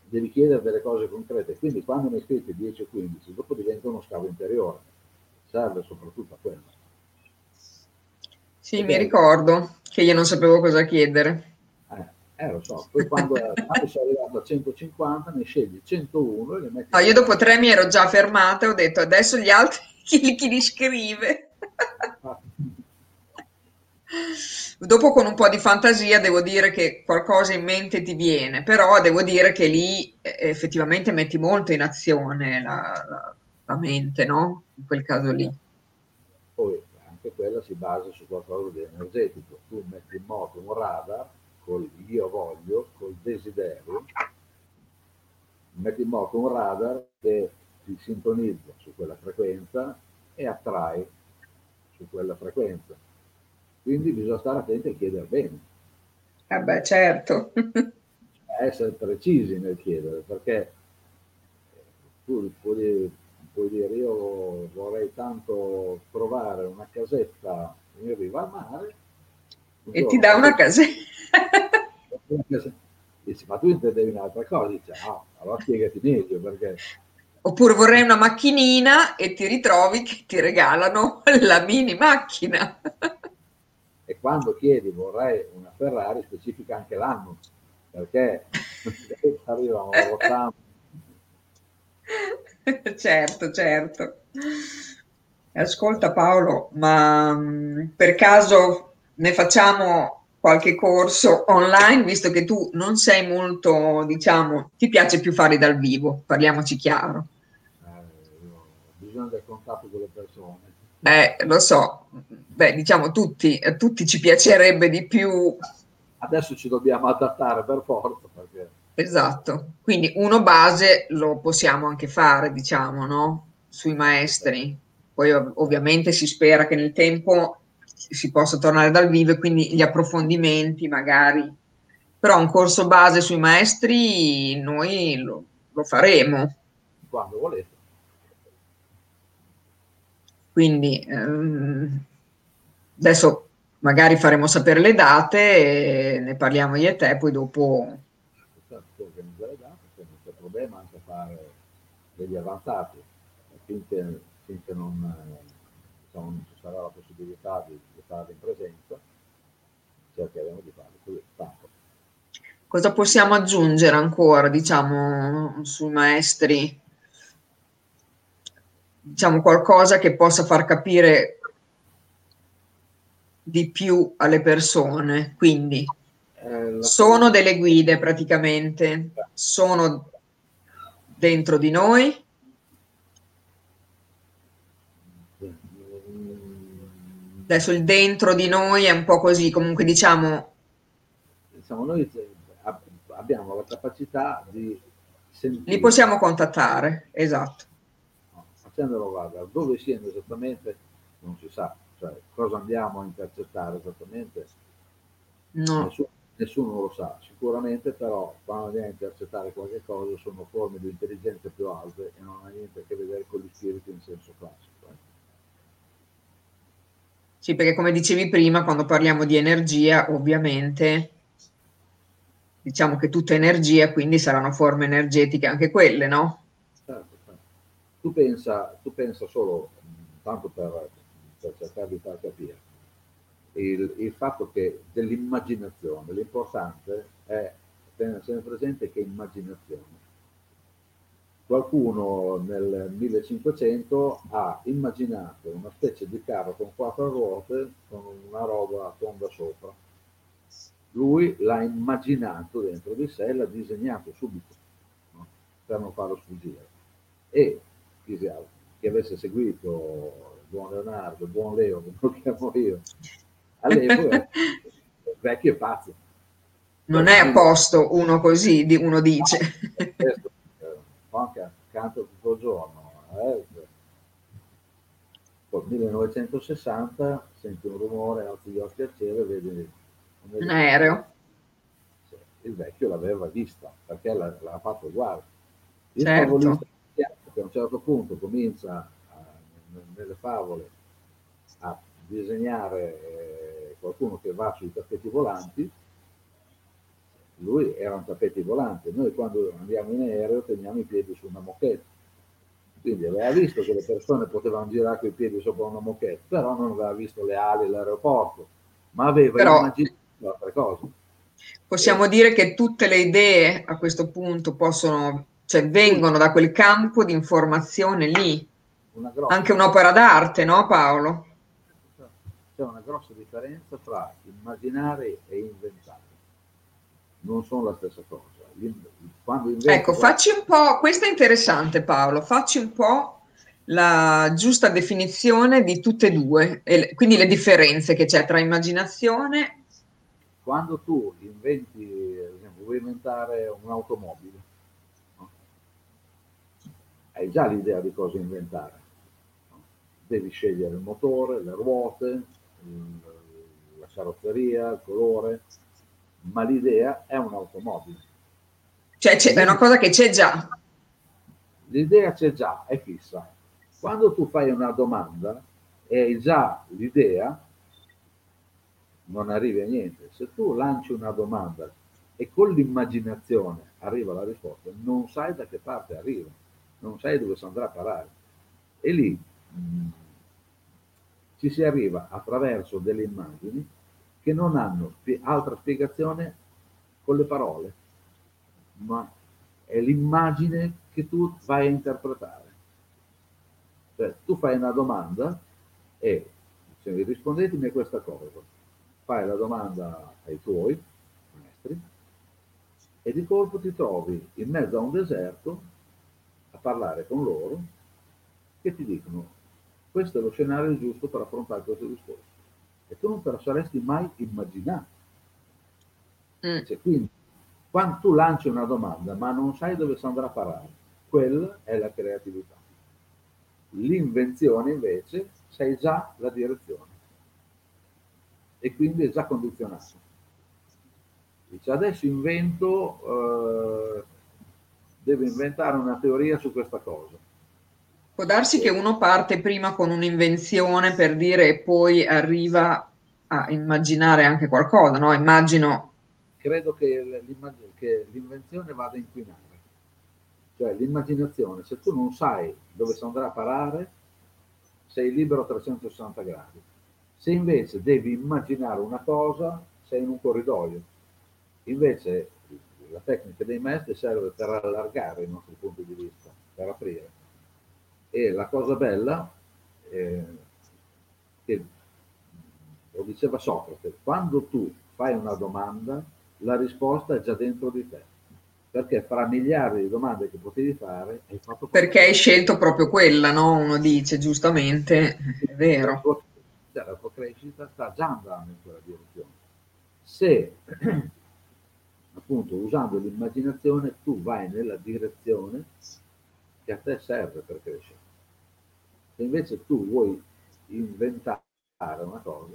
Devi chiedere delle cose concrete, quindi quando ne hai scritti 10 o 15, dopo diventa uno scavo interiore, serve soprattutto a quello. Sì, mi ricordo che io non sapevo cosa chiedere. Eh, lo so, poi quando, quando sei arrivato a 150 ne scegli 101 e le metti... No, io dopo tre mi ero già fermata e ho detto adesso gli altri chi, chi li scrive? dopo con un po' di fantasia devo dire che qualcosa in mente ti viene, però devo dire che lì effettivamente metti molto in azione la, la, la mente, no? In quel caso lì. Poi anche quella si basa su qualcosa di energetico. Tu metti in moto un radar col io voglio, col desiderio, metti in moto un radar che si sintonizza su quella frequenza e attrae su quella frequenza. Quindi bisogna stare attenti a chiedere bene. Eh beh, certo. essere precisi nel chiedere, perché tu puoi puoi dire io vorrei tanto trovare una casetta in riva al mare. E ti dà una casetta. Dici, ma tu intendevi un'altra cosa? Dice, no, allora spiegati meglio perché... Oppure vorrei una macchinina e ti ritrovi che ti regalano la mini macchina. e quando chiedi vorrei una Ferrari specifica anche l'anno, perché arrivano a 80 certo, certo. Ascolta Paolo, ma mm, per caso ne facciamo qualche corso online, visto che tu non sei molto, diciamo, ti piace più fare dal vivo, parliamoci chiaro. Eh, bisogna del contatto con le persone. Eh, lo so, beh, diciamo tutti, a tutti ci piacerebbe di più. Adesso ci dobbiamo adattare per forza perché Esatto, quindi uno base lo possiamo anche fare, diciamo, no? Sui maestri. Poi ov- ovviamente si spera che nel tempo si possa tornare dal vivo e quindi gli approfondimenti magari. Però un corso base sui maestri noi lo, lo faremo. Quando volete. Quindi ehm, adesso magari faremo sapere le date ne parliamo io e te, poi dopo problema anche fare degli avanzati, finché, finché non, diciamo, non, ci sarà la possibilità di, di farli in presenza, cercheremo di farli qui tanto. Cosa possiamo aggiungere ancora, diciamo, sui maestri? Diciamo qualcosa che possa far capire di più alle persone, quindi eh, sono delle guide praticamente, sono dentro di noi. Adesso il dentro di noi è un po' così, comunque diciamo... Diciamo, noi abbiamo la capacità di sentire. Li possiamo contattare, esatto. Facendolo guarda, dove siano esattamente non si sa, cioè cosa andiamo a intercettare esattamente. No. Nessuno, nessuno lo sa, sicuramente però quando andiamo a intercettare qualche cosa sono forme di intelligenza più alte e non ha niente a che vedere con gli spiriti in senso classico. Sì, perché come dicevi prima, quando parliamo di energia, ovviamente diciamo che tutta energia, quindi saranno forme energetiche anche quelle, no? Certo, certo. Tu, pensa, tu pensa solo, tanto per, per cercare di far capire, il, il, fatto che dell'immaginazione, l'importante è tenere presente che immaginazione. Qualcuno nel 1500 ha immaginato una specie di carro con quattro ruote con una roba tonda sopra lui l'ha immaginato dentro di sé, l'ha disegnato subito no? per non farlo sfuggire. E chi, chi avesse seguito il buon Leonardo, il buon Leo, come lo chiamo io, all'epoca, vecchio e pazzo. Non è a posto uno così, uno dice. Questo, anche accanto tutto il giorno. Eh? Poi 1960 senti un rumore, alzi gli occhi al cielo e vedi un aereo. Il vecchio l'aveva vista perché l'ha, l'ha fatto uguale. Il certo. favolista che a un certo punto comincia a, nelle favole a disegnare eh, qualcuno che va sui tappeti volanti, lui era un tappeti volante. Noi quando andiamo in aereo teniamo i piedi su una moquette. Quindi aveva visto che le persone potevano girare con i piedi sopra una moquette, però non aveva visto le ali dell'aeroporto, ma aveva però... immaginato altre cose. Possiamo dire che tutte le idee a questo punto possono, cioè vengono da quel campo di informazione lì. Anche un'opera d'arte, no Paolo? C'è una grossa differenza tra immaginare e inventare. Non sono la stessa cosa. Invento... Ecco, facci un po', questo è interessante Paolo, facci un po' la giusta definizione di tutte e due, quindi le differenze che c'è tra immaginazione quando tu inventi, ad esempio, vuoi inventare un'automobile, no? hai già l'idea di cosa inventare. No? Devi scegliere il motore, le ruote, la carrozzeria, il colore, ma l'idea è un'automobile. Cioè è una cosa che c'è già. L'idea c'è già, è fissa. Quando tu fai una domanda e hai già l'idea, non arrivi a niente. Se tu lanci una domanda e con l'immaginazione arriva la risposta, non sai da che parte arriva, non sai dove si andrà a parare. E lì mh, mm, ci si arriva attraverso delle immagini che non hanno altra spiegazione con le parole, ma è l'immagine che tu vai a interpretare. Cioè, tu fai una domanda e se rispondetemi a questa cosa, fai la domanda ai tuoi maestri e di colpo ti trovi in mezzo a un deserto a parlare con loro che ti dicono questo è lo scenario giusto per affrontare questo discorso e tu non te la saresti mai immaginato. Mm. Cioè, quindi quando tu lanci una domanda ma non sai dove si andrà a parare, quella è la creatività. L'invenzione invece sai già la direzione e quindi è già condizionato. Dice adesso invento, eh, devo inventare una teoria su questa cosa. Può darsi che uno parte prima con un'invenzione per dire e poi arriva a immaginare anche qualcosa, no? Immagino. Credo che, che l'invenzione vada a inquinare. Cioè l'immaginazione, se tu non sai dove si andrà a parare, sei libero a 360 gradi se invece devi immaginare una cosa, sei in un corridoio. Invece la tecnica dei maestri serve per allargare i nostri punti di vista, per aprire. E la cosa bella è che lo diceva Socrate, quando tu fai una domanda, la risposta è già dentro di te. Perché fra miliardi di domande che potevi fare, hai fatto... Perché hai scelto proprio quella, no? Uno dice, giustamente, è vero. Cioè, la tua crescita sta già andando in quella direzione. Se, appunto, usando l'immaginazione, tu vai nella direzione che a te serve per crescere. Se invece tu vuoi inventare una cosa,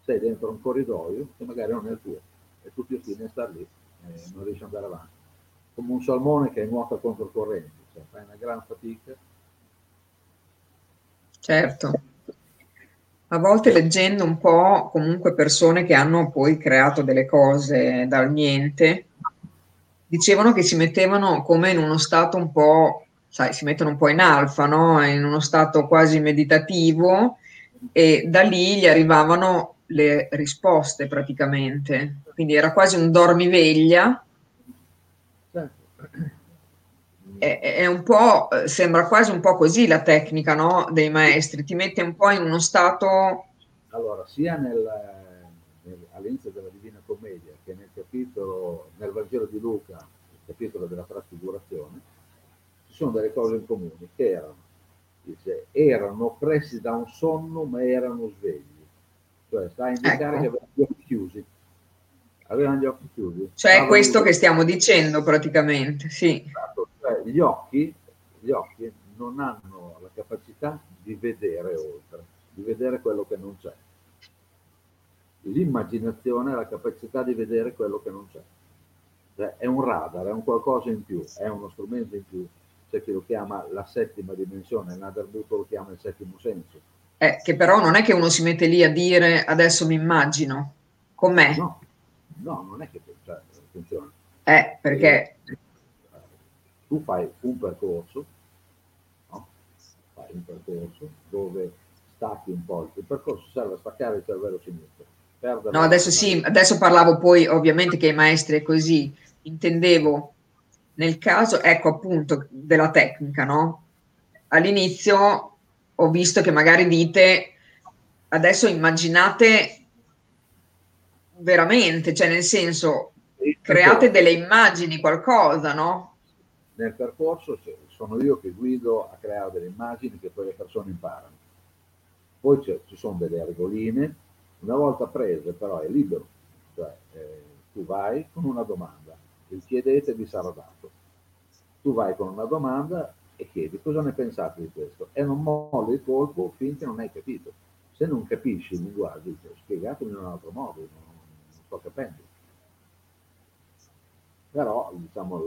sei dentro un corridoio che magari non è il tuo e tu ti ostini a star lì e non riesci ad andare avanti. Come un salmone che nuota contro corrente, cioè fai una gran fatica. Certo. A volte leggendo un po' comunque persone che hanno poi creato delle cose dal niente, dicevano che si mettevano come in uno stato un po', sai, si mettono un po' in alfa, no? In uno stato quasi meditativo e da lì gli arrivavano le risposte praticamente. Quindi era quasi un dormiveglia. È, un po', sembra quasi un po' così la tecnica no? dei maestri, ti mette un po' in uno stato... Allora, sia nel, nel, all'inizio della Divina Commedia che nel capitolo, nel Vangelo di Luca, il capitolo della trasfigurazione, sono delle cose in comune che erano, dice, erano oppressi da un sonno ma erano svegli cioè sta a indicare ecco. che avevano gli occhi chiusi. Avevano gli occhi chiusi. Cioè Stavano questo che stiamo dicendo praticamente, sì. Esatto. Cioè, gli, occhi, gli occhi non hanno la capacità di vedere oltre, di vedere quello che non c'è. L'immaginazione ha la capacità di vedere quello che non c'è. Cioè, è un radar, è un qualcosa in più, è uno strumento in più. C'è chi lo chiama la settima dimensione, Nader Buto lo chiama il settimo senso eh, che però non è che uno si mette lì a dire adesso mi immagino, com'è? No, no non è che cioè, funziona. Eh, perché... Tu fai un percorso, no? fai un percorso dove stacchi un po', il percorso serve a staccare il cervello sinistro. No, adesso sì, adesso parlavo poi ovviamente che i maestri è così, intendevo nel caso, ecco appunto, della tecnica, no? All'inizio ho visto che magari dite adesso immaginate veramente, cioè nel senso create delle immagini, qualcosa, no? Nel percorso sono io che guido a creare delle immagini che poi le persone imparano. Poi ci sono delle regoline, una volta prese però è libero, cioè eh, tu vai con una domanda, il chiedete vi sarà dato. Tu vai con una domanda e chiedi cosa ne pensate di questo e non molli il colpo finché non hai capito. Se non capisci il linguaggio, dici, spiegatemi in un altro modo, non, non sto capendo. Però, diciamo,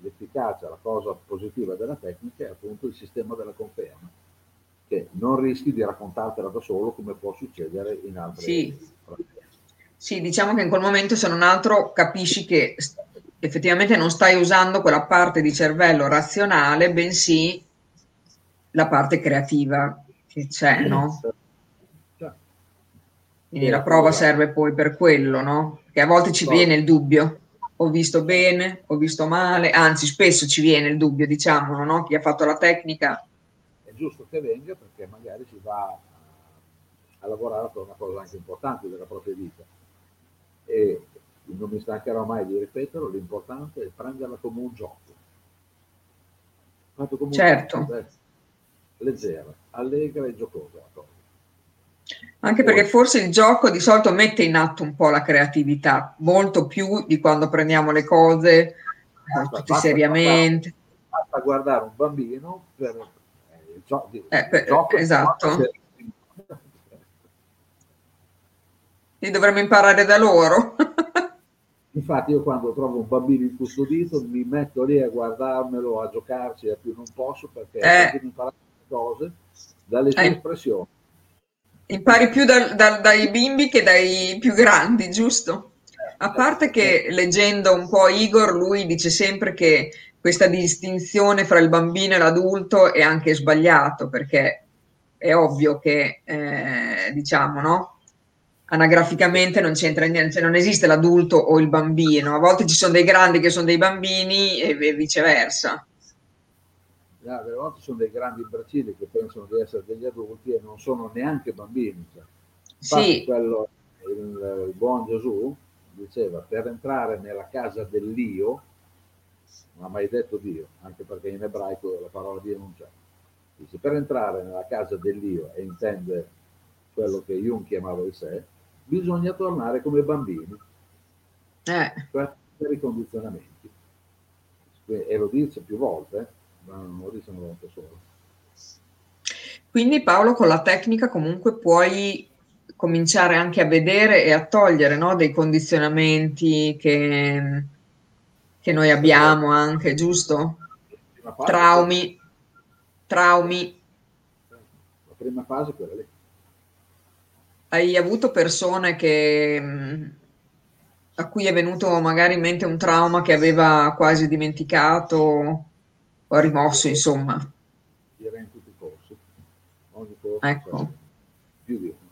l'efficacia, la cosa positiva della tecnica è appunto il sistema della conferma, che non rischi di raccontartela da solo come può succedere in altri sì. Sì, diciamo che in quel momento se non altro capisci che effettivamente non stai usando quella parte di cervello razionale, bensì la parte creativa che c'è, no? Quindi la prova serve poi per quello, no? Che a volte ci viene il dubbio. Ho visto bene, ho visto male, anzi spesso ci viene il dubbio, diciamolo, no? Chi ha fatto la tecnica. È giusto che venga perché magari si va a lavorare per una cosa anche importante della propria vita. E non mi stancherò mai di ripeterlo, l'importante è prenderla come un gioco. Fatto come certo. un gioco, leggera, allegra e giocosa la cosa. Anche perché forse il gioco di solito mette in atto un po' la creatività, molto più di quando prendiamo le cose basta, tutti basta seriamente. Guardare, basta guardare un bambino per eh, il, gio- eh, per, gioco. Esatto. Li dovremmo imparare da loro. Infatti io quando trovo un bambino incustodito mi metto lì a guardarmelo, a giocarci a più non posso perché eh. imparare cose dalle sue eh. espressioni. Impari più da, da, dai bimbi che dai più grandi, giusto? A parte che leggendo un po' Igor, lui dice sempre che questa distinzione fra il bambino e l'adulto è anche sbagliato perché è ovvio che, eh, diciamo, no? Anagraficamente non c'entra niente, cioè non esiste l'adulto o il bambino, a volte ci sono dei grandi che sono dei bambini e, viceversa. Yeah, a volte sono dei grandi imbecilli che pensano di essere degli adulti e non sono neanche bambini. Cioè. sì. quello, il, il buon Gesù diceva per entrare nella casa dell'io, non ha mai detto Dio, anche perché in ebraico la parola Dio non c'è. Dice, per entrare nella casa dell'io e intende quello che Jung chiamava il sé, bisogna tornare come bambini. Eh. Per i condizionamenti. E lo dice più volte, ma non lo dice una volta sola. Quindi Paolo con la tecnica comunque puoi cominciare anche a vedere e a togliere no, dei condizionamenti che, che noi abbiamo anche, giusto? Traumi, traumi. La prima fase è quella lì. Hai avuto persone che, a cui è venuto magari in mente un trauma che aveva quasi dimenticato o rimosso, insomma. Direi in tutti i corsi. Ogni corso ecco. più di uno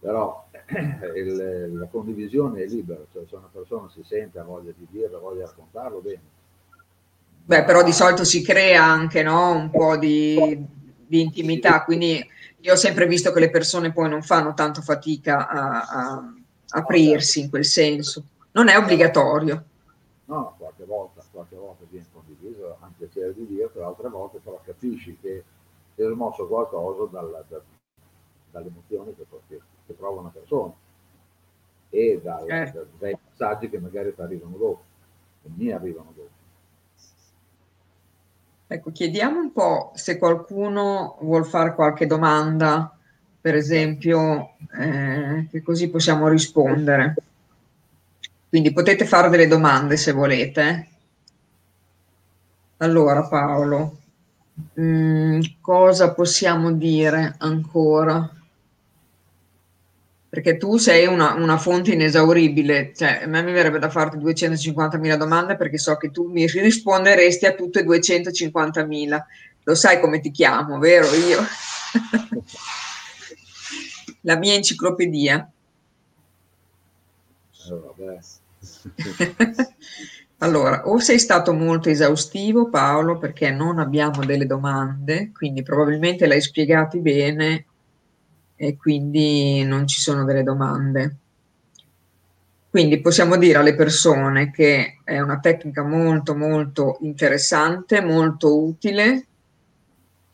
però il, la condivisione è libera, cioè se una persona si sente, ha voglia di dirlo, voglia raccontarlo, bene. Beh, però di solito si crea anche no, un po' di, di, intimità, quindi io ho sempre visto che le persone poi non fanno tanto fatica a, a aprirsi in quel senso. Non è obbligatorio. No, qualche volta, qualche volta viene condiviso, anche piacere di dirlo, altre volte però capisci che è smosso qualcosa dalla, da, dalle emozioni che, che, che, prova una persona e dal, eh. da, dai messaggi che magari ti arrivano dopo, che mi arrivano dopo. Ecco, chiediamo un po' se qualcuno vuol fare qualche domanda, per esempio, eh, che così possiamo rispondere. Quindi potete fare delle domande se volete. Allora, Paolo, mh, mm, cosa possiamo dire ancora? Perché tu sei una, una, fonte inesauribile, cioè a me mi verrebbe da farti 250.000 domande perché so che tu mi risponderesti a tutte 250.000. Lo sai come ti chiamo, vero io? La mia enciclopedia. allora, o sei stato molto esaustivo Paolo perché non abbiamo delle domande, quindi probabilmente l'hai spiegati bene e quindi non ci sono delle domande. Quindi possiamo dire alle persone che è una tecnica molto molto interessante, molto utile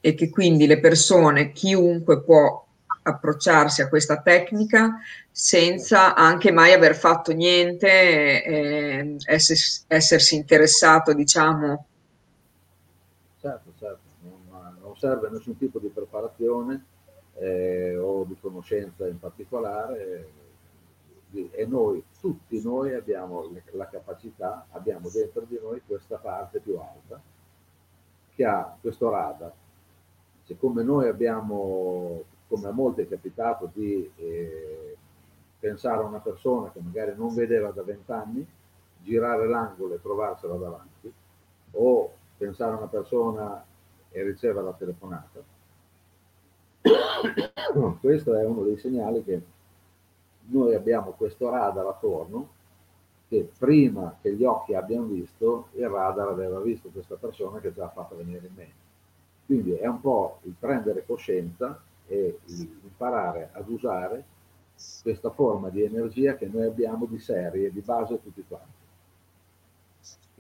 e che quindi le persone, chiunque può approcciarsi a questa tecnica senza anche mai aver fatto niente, eh, essersi, essersi interessato, diciamo. Certo, certo, non, non serve nessun tipo di preparazione eh, o di conoscenza in particolare e noi, tutti noi abbiamo la capacità, abbiamo dentro di noi questa parte più alta che ha questo radar. Siccome noi abbiamo, come a molti è capitato, di eh, pensare a una persona che magari non vedeva da vent'anni, girare l'angolo e trovarsela davanti, o pensare a una persona e ricevere la telefonata, questo è uno dei segnali che noi abbiamo questo radar attorno che prima che gli occhi abbiano visto, il radar aveva visto questa persona che già ha fatto venire in mente. Quindi è un po' il prendere coscienza e imparare ad usare questa forma di energia che noi abbiamo di serie, di base tutti quanti.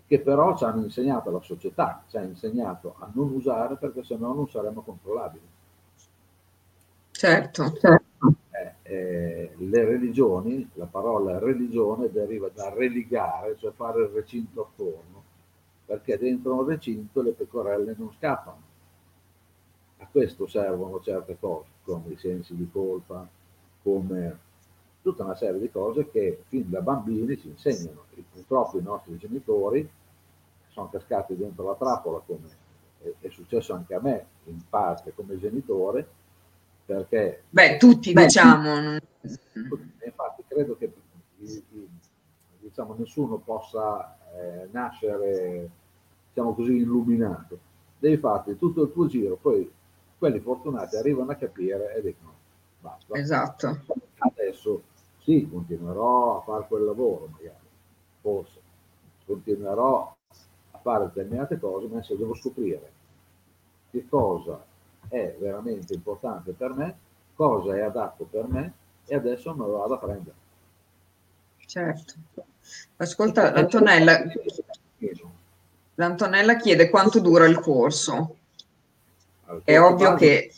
Che però ci hanno insegnato la società, ci ha insegnato a non usare perché sennò non saremmo controllabili. Certo. Eh, eh, le religioni, la parola religione deriva da religare, cioè fare il recinto attorno, perché dentro un recinto le pecorelle non scappano. A questo servono certe cose, come i sensi di colpa, come tutta una serie di cose che fin da bambini ci insegnano. E purtroppo i nostri genitori sono cascati dentro la trappola, come è, è successo anche a me in parte come genitore, perché... Beh, tutti beh, diciamo. Infatti credo che diciamo, nessuno possa eh, nascere, diciamo così, illuminato. Devi farti tutto il tuo giro, poi quelli fortunati arrivano a capire e dicono basta. Esatto. Adesso sì, continuerò a fare quel lavoro, magari, forse, continuerò a fare determinate cose, ma se devo scoprire che cosa è veramente importante per me, cosa è adatto per me e adesso me lo vado a prendere. Certo. Ascolta, l'Antonella, l'Antonella chiede quanto dura il corso. È ovvio che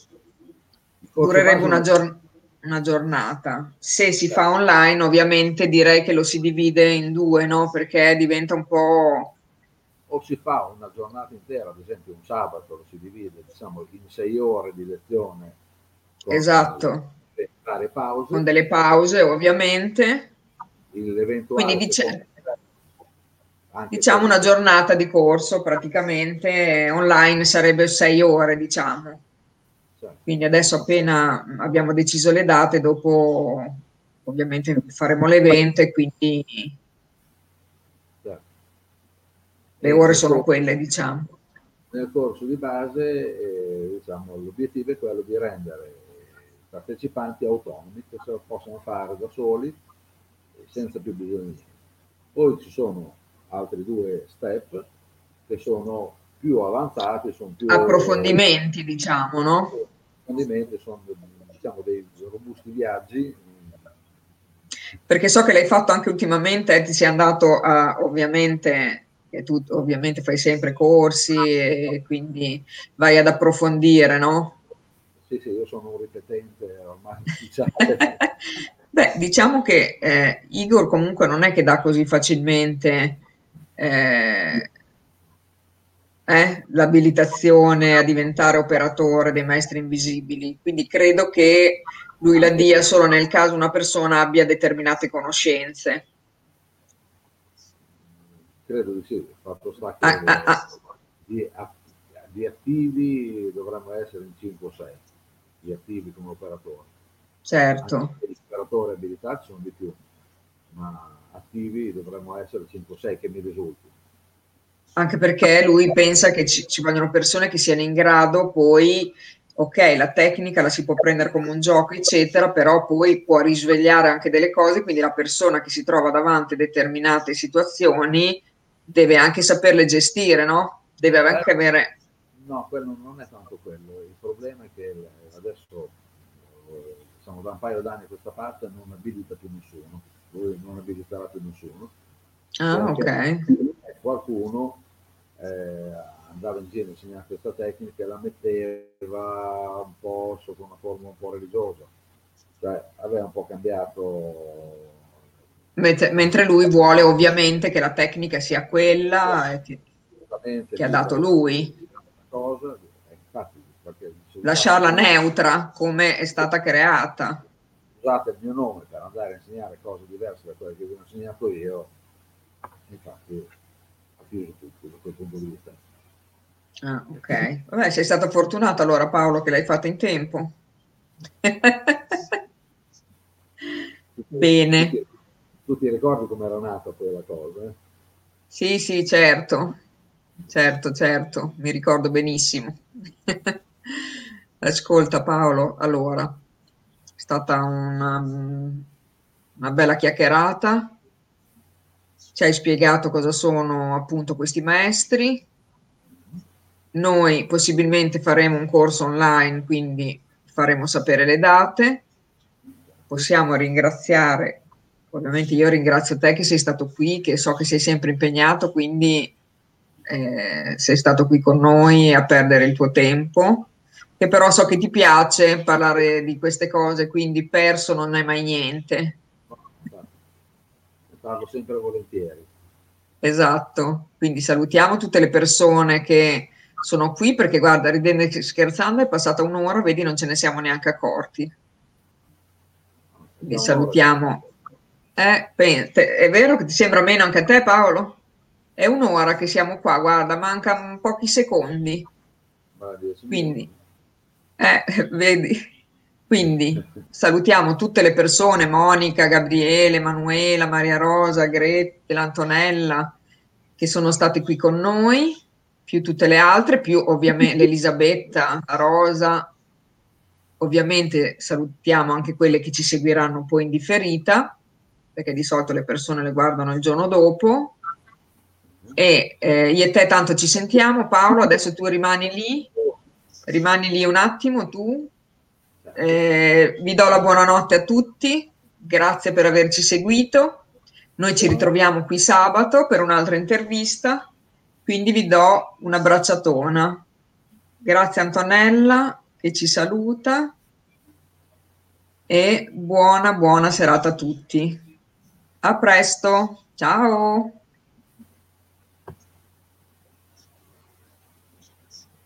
durerebbe una, giorn- una, giornata. Se si fa online, ovviamente direi che lo si divide in due, no? Perché diventa un po'... O si fa una giornata intera, ad esempio un sabato, lo si divide diciamo, in sei ore di lezione. Con esatto. Pause. Con delle pause, ovviamente. Quindi dice, diciamo una giornata di corso praticamente online sarebbe sei ore, diciamo. Certo. Quindi adesso appena abbiamo deciso le date, dopo ovviamente faremo l'evento e quindi certo. Le ore sono quelle, diciamo. Nel corso di base eh, diciamo, l'obiettivo è quello di rendere i partecipanti autonomi, che se lo possono fare da soli senza più bisogno di niente. Poi ci sono altri due step che sono più avanzati, sono più approfondimenti, diciamo, no? Approfondimenti sono diciamo dei robusti viaggi. Perché so che l'hai fatto anche ultimamente, eh, ti sei andato a ovviamente tu ovviamente fai sempre corsi e quindi vai ad approfondire, no? Sì, sì, io sono un ripetente ormai, diciamo. Beh, diciamo che eh, Igor comunque non è che dà così facilmente eh, eh, l'abilitazione a diventare operatore dei maestri invisibili, quindi credo che lui la dia solo nel caso una persona abbia determinate conoscenze. Credo di sì, il fatto sta che ah, ah, ah. Di, di, attivi dovremmo essere in 5 o 6, di attivi come operatore. Certo. Gli operatori abilitati sono di più, ma attivi dovremmo essere 5-6 che mi risulti. Anche perché lui pensa che ci, ci vogliono persone che siano in grado poi ok, la tecnica la si può prendere come un gioco, eccetera, però poi può risvegliare anche delle cose, quindi la persona che si trova davanti a determinate situazioni deve anche saperle gestire, no? Deve anche avere... No, quello non è tanto quello, il problema è che adesso diciamo, da un paio d'anni a questa parte non abilita più nessuno, lui non abiliterà più nessuno. Ah, ok. Qualcuno eh, andava in giro a insegnare questa tecnica e la metteva un po' sotto una forma un po' religiosa, cioè aveva un po' cambiato. Mentre, lui vuole ovviamente che la tecnica sia quella che, che ha dato lui. Perché lasciarla neutra come è stata creata. Usate il mio nome per andare a insegnare cose diverse da quelle che vi ho insegnato io, infatti ho chiuso tutto da quel punto di vista. Ah, ok. Vabbè, sei stato fortunato allora Paolo che l'hai fatta in tempo. Bene. Tu, ti ricordi come era nata quella cosa? Eh? Sì, sì, certo, certo, certo, mi ricordo benissimo. Ascolta Paolo, allora, è stata una, una bella chiacchierata, ci hai spiegato cosa sono appunto questi maestri, noi possibilmente faremo un corso online, quindi faremo sapere le date, possiamo ringraziare, ovviamente io ringrazio te che sei stato qui, che so che sei sempre impegnato, quindi eh, sei stato qui con noi a perdere il tuo tempo che però so che ti piace parlare di queste cose, quindi perso non è mai niente. Parlo sempre volentieri. Esatto, quindi salutiamo tutte le persone che sono qui perché guarda, ridendo e scherzando è passata un'ora, vedi non ce ne siamo neanche accorti. Quindi salutiamo. Eh, è vero che ti sembra meno anche a te Paolo? È un'ora che siamo qua, guarda, mancano pochi secondi. Quindi eh, vedi? Quindi salutiamo tutte le persone, Monica, Gabriele, Manuela, Maria Rosa, Grete, l'Antonella, che sono state qui con noi, più tutte le altre, più ovviamente Elisabetta, Rosa. Ovviamente salutiamo anche quelle che ci seguiranno poi in differita, perché di solito le persone le guardano il giorno dopo. E eh, io e te tanto ci sentiamo, Paolo, adesso tu rimani lì Rimani lì un attimo tu? eh, vi do la buonanotte a tutti, grazie per averci seguito. Noi ci ritroviamo qui sabato per un'altra intervista, quindi vi do una bracciatona. Grazie Antonella che ci saluta e buona buona serata a tutti. A presto, ciao!